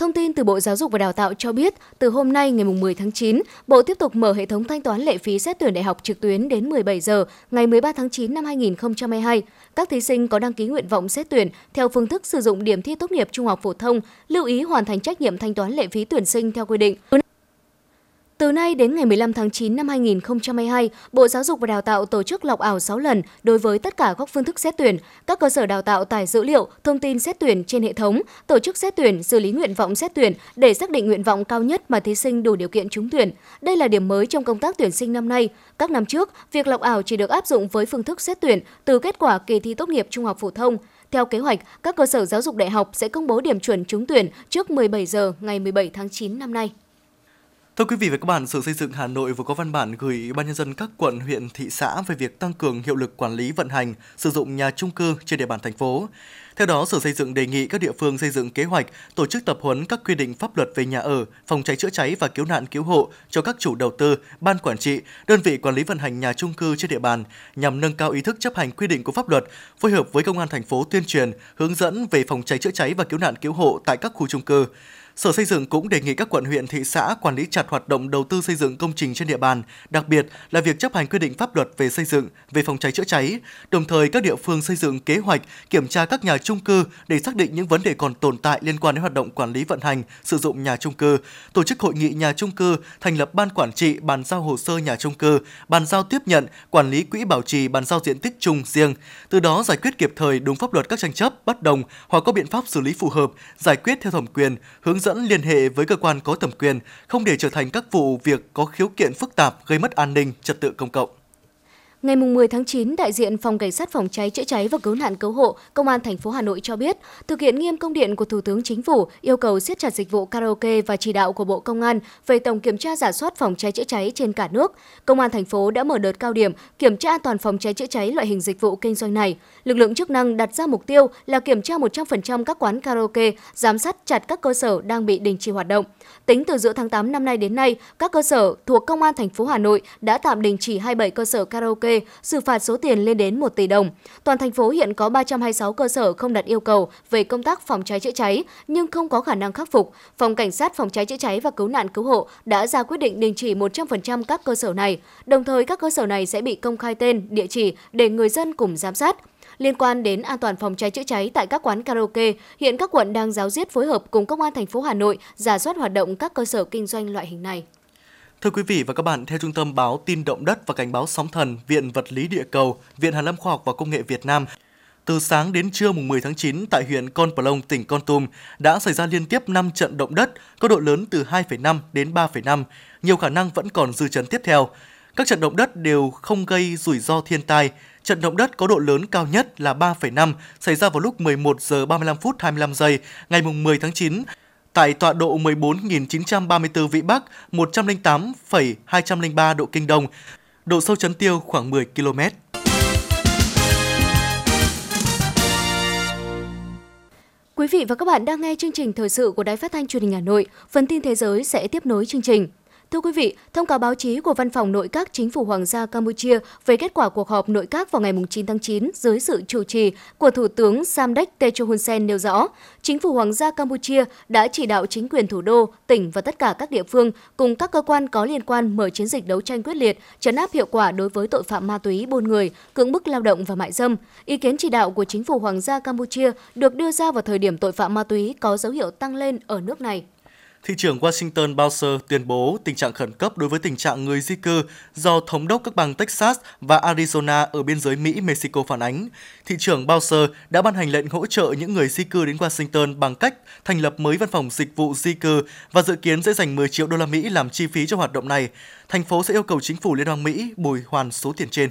Speaker 4: Thông tin từ Bộ Giáo dục và Đào tạo cho biết, từ hôm nay ngày 10 tháng 9, Bộ tiếp tục mở hệ thống thanh toán lệ phí xét tuyển đại học trực tuyến đến 17 giờ ngày 13 tháng 9 năm 2022. Các thí sinh có đăng ký nguyện vọng xét tuyển theo phương thức sử dụng điểm thi tốt nghiệp trung học phổ thông, lưu ý hoàn thành trách nhiệm thanh toán lệ phí tuyển sinh theo quy định. Từ từ nay đến ngày 15 tháng 9 năm 2022, Bộ Giáo dục và Đào tạo tổ chức lọc ảo 6 lần đối với tất cả các phương thức xét tuyển. Các cơ sở đào tạo tải dữ liệu, thông tin xét tuyển trên hệ thống, tổ chức xét tuyển, xử lý nguyện vọng xét tuyển để xác định nguyện vọng cao nhất mà thí sinh đủ điều kiện trúng tuyển. Đây là điểm mới trong công tác tuyển sinh năm nay. Các năm trước, việc lọc ảo chỉ được áp dụng với phương thức xét tuyển từ kết quả kỳ thi tốt nghiệp trung học phổ thông. Theo kế hoạch, các cơ sở giáo dục đại học sẽ công bố điểm chuẩn trúng tuyển trước 17 giờ ngày 17 tháng 9 năm nay.
Speaker 3: Thưa quý vị và các bạn, Sở Xây dựng Hà Nội vừa có văn bản gửi Ủy ban nhân dân các quận, huyện, thị xã về việc tăng cường hiệu lực quản lý vận hành, sử dụng nhà trung cư trên địa bàn thành phố. Theo đó, Sở Xây dựng đề nghị các địa phương xây dựng kế hoạch tổ chức tập huấn các quy định pháp luật về nhà ở, phòng cháy chữa cháy và cứu nạn cứu hộ cho các chủ đầu tư, ban quản trị, đơn vị quản lý vận hành nhà trung cư trên địa bàn nhằm nâng cao ý thức chấp hành quy định của pháp luật, phối hợp với công an thành phố tuyên truyền, hướng dẫn về phòng cháy chữa cháy và cứu nạn cứu hộ tại các khu trung cư. Sở Xây dựng cũng đề nghị các quận huyện thị xã quản lý chặt hoạt động đầu tư xây dựng công trình trên địa bàn, đặc biệt là việc chấp hành quy định pháp luật về xây dựng, về phòng cháy chữa cháy. Đồng thời các địa phương xây dựng kế hoạch kiểm tra các nhà trung cư để xác định những vấn đề còn tồn tại liên quan đến hoạt động quản lý vận hành, sử dụng nhà trung cư, tổ chức hội nghị nhà trung cư, thành lập ban quản trị, bàn giao hồ sơ nhà trung cư, bàn giao tiếp nhận, quản lý quỹ bảo trì, bàn giao diện tích chung riêng. Từ đó giải quyết kịp thời đúng pháp luật các tranh chấp, bất đồng hoặc có biện pháp xử lý phù hợp, giải quyết theo thẩm quyền, hướng dẫn liên hệ với cơ quan có thẩm quyền, không để trở thành các vụ việc có khiếu kiện phức tạp gây mất an ninh, trật tự công cộng.
Speaker 4: Ngày 10 tháng 9, đại diện Phòng Cảnh sát Phòng cháy chữa cháy và Cứu nạn Cứu hộ Công an thành phố Hà Nội cho biết, thực hiện nghiêm công điện của Thủ tướng Chính phủ yêu cầu siết chặt dịch vụ karaoke và chỉ đạo của Bộ Công an về tổng kiểm tra giả soát phòng cháy chữa cháy trên cả nước. Công an thành phố đã mở đợt cao điểm kiểm tra an toàn phòng cháy chữa cháy loại hình dịch vụ kinh doanh này. Lực lượng chức năng đặt ra mục tiêu là kiểm tra 100% các quán karaoke, giám sát chặt các cơ sở đang bị đình chỉ hoạt động. Tính từ giữa tháng 8 năm nay đến nay, các cơ sở thuộc Công an thành phố Hà Nội đã tạm đình chỉ 27 cơ sở karaoke, xử phạt số tiền lên đến 1 tỷ đồng. Toàn thành phố hiện có 326 cơ sở không đặt yêu cầu về công tác phòng cháy chữa cháy nhưng không có khả năng khắc phục. Phòng Cảnh sát Phòng cháy chữa cháy và Cứu nạn Cứu hộ đã ra quyết định đình chỉ 100% các cơ sở này. Đồng thời các cơ sở này sẽ bị công khai tên, địa chỉ để người dân cùng giám sát. Liên quan đến an toàn phòng cháy chữa cháy tại các quán karaoke, hiện các quận đang giáo diết phối hợp cùng Công an thành phố Hà Nội giả soát hoạt động các cơ sở kinh doanh loại hình này.
Speaker 3: Thưa quý vị và các bạn, theo Trung tâm Báo Tin Động Đất và Cảnh báo Sóng Thần, Viện Vật lý Địa cầu, Viện Hàn lâm Khoa học và Công nghệ Việt Nam, từ sáng đến trưa mùng 10 tháng 9 tại huyện Con Plong, tỉnh Con Tum đã xảy ra liên tiếp 5 trận động đất có độ lớn từ 2,5 đến 3,5, nhiều khả năng vẫn còn dư chấn tiếp theo. Các trận động đất đều không gây rủi ro thiên tai. Trận động đất có độ lớn cao nhất là 3,5 xảy ra vào lúc 11 giờ 35 phút 25 giây ngày mùng 10 tháng 9 tại tọa độ 14.934 vĩ Bắc, 108,203 độ Kinh Đông, độ sâu chấn tiêu khoảng 10 km.
Speaker 4: Quý vị và các bạn đang nghe chương trình thời sự của Đài Phát thanh Truyền hình Hà Nội. Phần tin thế giới sẽ tiếp nối chương trình. Thưa quý vị, thông cáo báo chí của Văn phòng Nội các Chính phủ Hoàng gia Campuchia về kết quả cuộc họp nội các vào ngày 9 tháng 9 dưới sự chủ trì của Thủ tướng Samdech Techo Hun Sen nêu rõ, Chính phủ Hoàng gia Campuchia đã chỉ đạo chính quyền thủ đô, tỉnh và tất cả các địa phương cùng các cơ quan có liên quan mở chiến dịch đấu tranh quyết liệt, chấn áp hiệu quả đối với tội phạm ma túy, buôn người, cưỡng bức lao động và mại dâm. Ý kiến chỉ đạo của Chính phủ Hoàng gia Campuchia được đưa ra vào thời điểm tội phạm ma túy có dấu hiệu tăng lên ở nước này.
Speaker 3: Thị trưởng Washington Bowser tuyên bố tình trạng khẩn cấp đối với tình trạng người di cư do thống đốc các bang Texas và Arizona ở biên giới Mỹ-Mexico phản ánh. Thị trưởng Bowser đã ban hành lệnh hỗ trợ những người di cư đến Washington bằng cách thành lập mới văn phòng dịch vụ di cư và dự kiến sẽ dành 10 triệu đô la Mỹ làm chi phí cho hoạt động này. Thành phố sẽ yêu cầu chính phủ Liên bang Mỹ bồi hoàn số tiền trên.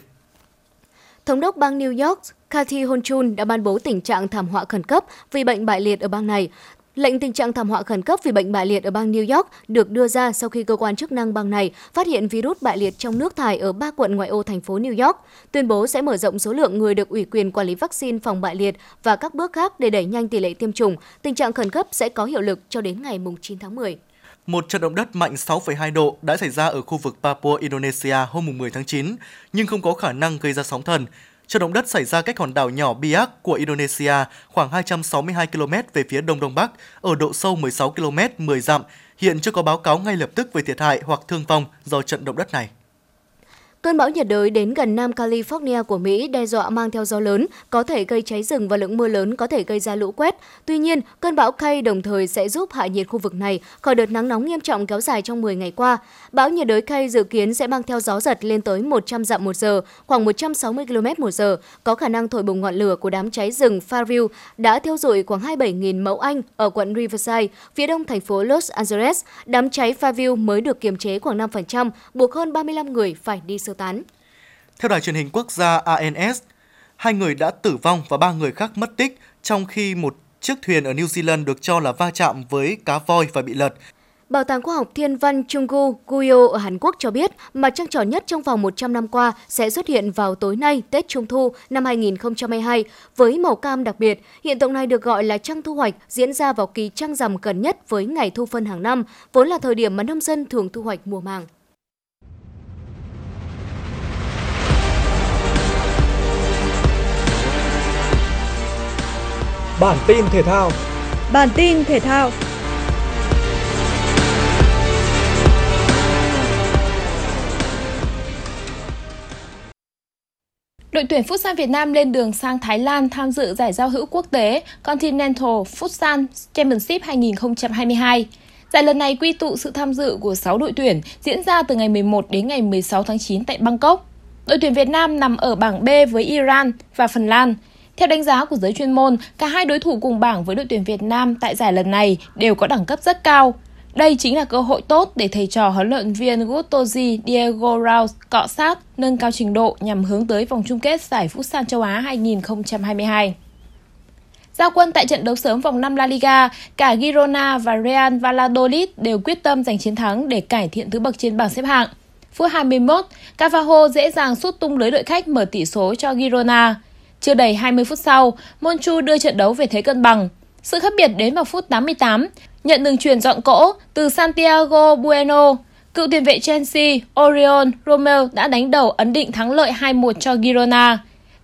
Speaker 4: Thống đốc bang New York Kathy Hochul đã ban bố tình trạng thảm họa khẩn cấp vì bệnh bại liệt ở bang này. Lệnh tình trạng thảm họa khẩn cấp vì bệnh bại liệt ở bang New York được đưa ra sau khi cơ quan chức năng bang này phát hiện virus bại liệt trong nước thải ở ba quận ngoại ô thành phố New York, tuyên bố sẽ mở rộng số lượng người được ủy quyền quản lý vaccine phòng bại liệt và các bước khác để đẩy nhanh tỷ lệ tiêm chủng. Tình trạng khẩn cấp sẽ có hiệu lực cho đến ngày 9 tháng 10.
Speaker 3: Một trận động đất mạnh 6,2 độ đã xảy ra ở khu vực Papua, Indonesia hôm 10 tháng 9, nhưng không có khả năng gây ra sóng thần. Trận động đất xảy ra cách hòn đảo nhỏ Biak của Indonesia khoảng 262 km về phía đông đông bắc, ở độ sâu 16 km 10 dặm. Hiện chưa có báo cáo ngay lập tức về thiệt hại hoặc thương vong do trận động đất này.
Speaker 4: Cơn bão nhiệt đới đến gần Nam California của Mỹ đe dọa mang theo gió lớn, có thể gây cháy rừng và lượng mưa lớn có thể gây ra lũ quét. Tuy nhiên, cơn bão Kay đồng thời sẽ giúp hạ nhiệt khu vực này khỏi đợt nắng nóng nghiêm trọng kéo dài trong 10 ngày qua. Bão nhiệt đới Kay dự kiến sẽ mang theo gió giật lên tới 100 dặm một giờ, khoảng 160 km một giờ, có khả năng thổi bùng ngọn lửa của đám cháy rừng Fairview đã thiêu rụi khoảng 27.000 mẫu Anh ở quận Riverside, phía đông thành phố Los Angeles. Đám cháy Fairview mới được kiềm chế khoảng 5%, buộc hơn 35 người phải đi sơ tán.
Speaker 3: Theo đài truyền hình quốc gia ANS, hai người đã tử vong và ba người khác mất tích trong khi một chiếc thuyền ở New Zealand được cho là va chạm với cá voi và bị lật.
Speaker 4: Bảo tàng Khoa học Thiên văn Chunggu Guyo ở Hàn Quốc cho biết mặt trăng tròn nhất trong vòng 100 năm qua sẽ xuất hiện vào tối nay Tết Trung Thu năm 2022 với màu cam đặc biệt. Hiện tượng này được gọi là trăng thu hoạch diễn ra vào kỳ trăng rằm gần nhất với ngày thu phân hàng năm, vốn là thời điểm mà nông dân thường thu hoạch mùa màng.
Speaker 19: Bản tin thể thao
Speaker 2: Bản tin thể thao Đội tuyển Futsal Việt Nam lên đường sang Thái Lan tham dự giải giao hữu quốc tế Continental Futsal Championship 2022. Giải lần này quy tụ sự tham dự của 6 đội tuyển diễn ra từ ngày 11 đến ngày 16 tháng 9 tại Bangkok. Đội tuyển Việt Nam nằm ở bảng B với Iran và Phần Lan. Theo đánh giá của giới chuyên môn, cả hai đối thủ cùng bảng với đội tuyển Việt Nam tại giải lần này đều có đẳng cấp rất cao. Đây chính là cơ hội tốt để thầy trò huấn luyện viên Gutoji Diego Raus cọ sát, nâng cao trình độ nhằm hướng tới vòng chung kết giải Futsal châu Á 2022. Giao quân tại trận đấu sớm vòng 5 La Liga, cả Girona và Real Valladolid đều quyết tâm giành chiến thắng để cải thiện thứ bậc trên bảng xếp hạng. Phút 21, Cavajo dễ dàng sút tung lưới đội khách mở tỷ số cho Girona. Chưa đầy 20 phút sau, Monchu đưa trận đấu về thế cân bằng. Sự khác biệt đến vào phút 88, nhận đường truyền dọn cỗ từ Santiago Bueno. Cựu tiền vệ Chelsea, Orion Romeo đã đánh đầu ấn định thắng lợi 2-1 cho Girona.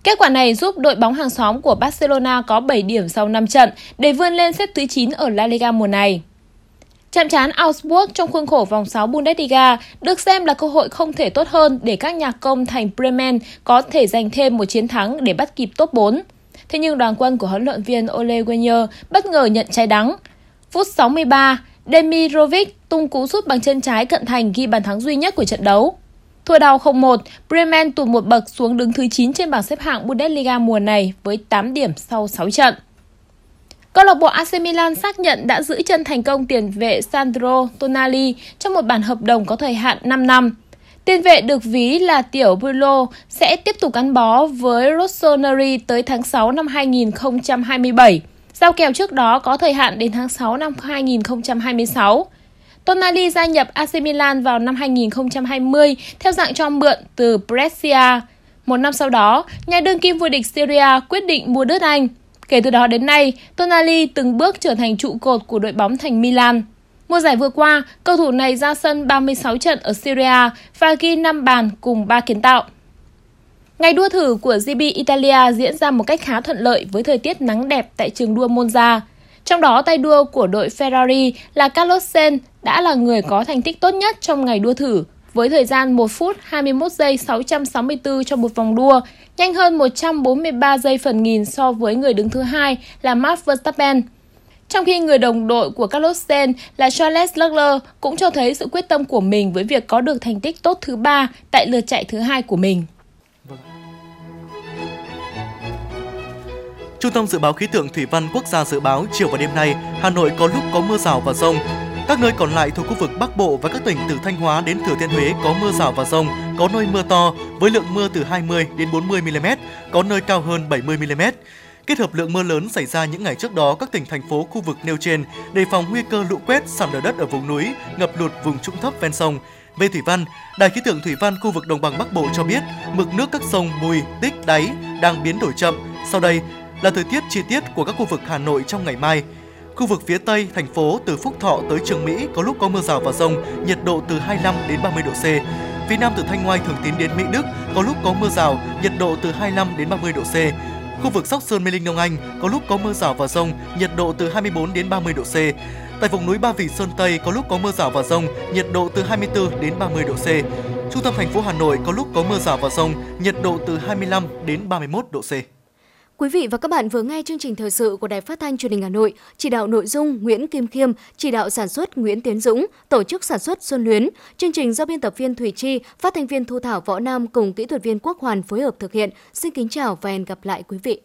Speaker 2: Kết quả này giúp đội bóng hàng xóm của Barcelona có 7 điểm sau 5 trận để vươn lên xếp thứ 9 ở La Liga mùa này. Chạm trán Augsburg trong khuôn khổ vòng 6 Bundesliga được xem là cơ hội không thể tốt hơn để các nhạc công thành Bremen có thể giành thêm một chiến thắng để bắt kịp top 4. Thế nhưng đoàn quân của huấn luyện viên Ole Gunnar bất ngờ nhận trái đắng. Phút 63, Demirovic tung cú sút bằng chân trái cận thành ghi bàn thắng duy nhất của trận đấu. Thua đầu 0-1, Bremen tụt một bậc xuống đứng thứ 9 trên bảng xếp hạng Bundesliga mùa này với 8 điểm sau 6 trận. Câu lạc bộ AC Milan xác nhận đã giữ chân thành công tiền vệ Sandro Tonali trong một bản hợp đồng có thời hạn 5 năm. Tiền vệ được ví là tiểu Bruno sẽ tiếp tục gắn bó với Rossoneri tới tháng 6 năm 2027. Giao kèo trước đó có thời hạn đến tháng 6 năm 2026. Tonali gia nhập AC Milan vào năm 2020 theo dạng cho mượn từ Brescia. Một năm sau đó, nhà đương kim vô địch Syria quyết định mua đứt anh. Kể từ đó đến nay, Tonali từng bước trở thành trụ cột của đội bóng thành Milan. Mùa giải vừa qua, cầu thủ này ra sân 36 trận ở Syria và ghi 5 bàn cùng 3 kiến tạo. Ngày đua thử của GB Italia diễn ra một cách khá thuận lợi với thời tiết nắng đẹp tại trường đua Monza. Trong đó tay đua của đội Ferrari là Carlos Sainz đã là người có thành tích tốt nhất trong ngày đua thử với thời gian 1 phút 21 giây 664 cho một vòng đua, nhanh hơn 143 giây phần nghìn so với người đứng thứ hai là Max Verstappen. Trong khi người đồng đội của Carlos Sainz là Charles Leclerc cũng cho thấy sự quyết tâm của mình với việc có được thành tích tốt thứ ba tại lượt chạy thứ hai của mình.
Speaker 3: Trung tâm Dự báo Khí tượng Thủy văn Quốc gia dự báo chiều và đêm nay, Hà Nội có lúc có mưa rào và rông. Các nơi còn lại thuộc khu vực Bắc Bộ và các tỉnh từ Thanh Hóa đến Thừa Thiên Huế có mưa rào và rông, có nơi mưa to với lượng mưa từ 20 đến 40 mm, có nơi cao hơn 70 mm. Kết hợp lượng mưa lớn xảy ra những ngày trước đó, các tỉnh thành phố khu vực nêu trên đề phòng nguy cơ lũ quét, sạt lở đất ở vùng núi, ngập lụt vùng trũng thấp ven sông. Về thủy văn, Đài khí tượng thủy văn khu vực đồng bằng Bắc Bộ cho biết mực nước các sông bùi Tích, Đáy đang biến đổi chậm. Sau đây là thời tiết chi tiết của các khu vực Hà Nội trong ngày mai. Khu vực phía Tây, thành phố từ Phúc Thọ tới Trường Mỹ có lúc có mưa rào và rông, nhiệt độ từ 25 đến 30 độ C. Phía Nam từ Thanh Ngoai Thường Tín đến Mỹ Đức có lúc có mưa rào, nhiệt độ từ 25 đến 30 độ C. Khu vực Sóc Sơn Mê Linh Đông Anh có lúc có mưa rào và rông, nhiệt độ từ 24 đến 30 độ C. Tại vùng núi Ba Vì Sơn Tây có lúc có mưa rào và rông, nhiệt độ từ 24 đến 30 độ C. Trung tâm thành phố Hà Nội có lúc có mưa rào và rông, nhiệt độ từ 25 đến 31 độ C.
Speaker 4: Quý vị và các bạn vừa nghe chương trình thời sự của Đài Phát thanh Truyền hình Hà Nội, chỉ đạo nội dung Nguyễn Kim Khiêm, chỉ đạo sản xuất Nguyễn Tiến Dũng, tổ chức sản xuất Xuân Luyến. Chương trình do biên tập viên Thủy Chi, phát thanh viên Thu Thảo Võ Nam cùng kỹ thuật viên Quốc Hoàn phối hợp thực hiện. Xin kính chào và hẹn gặp lại quý vị.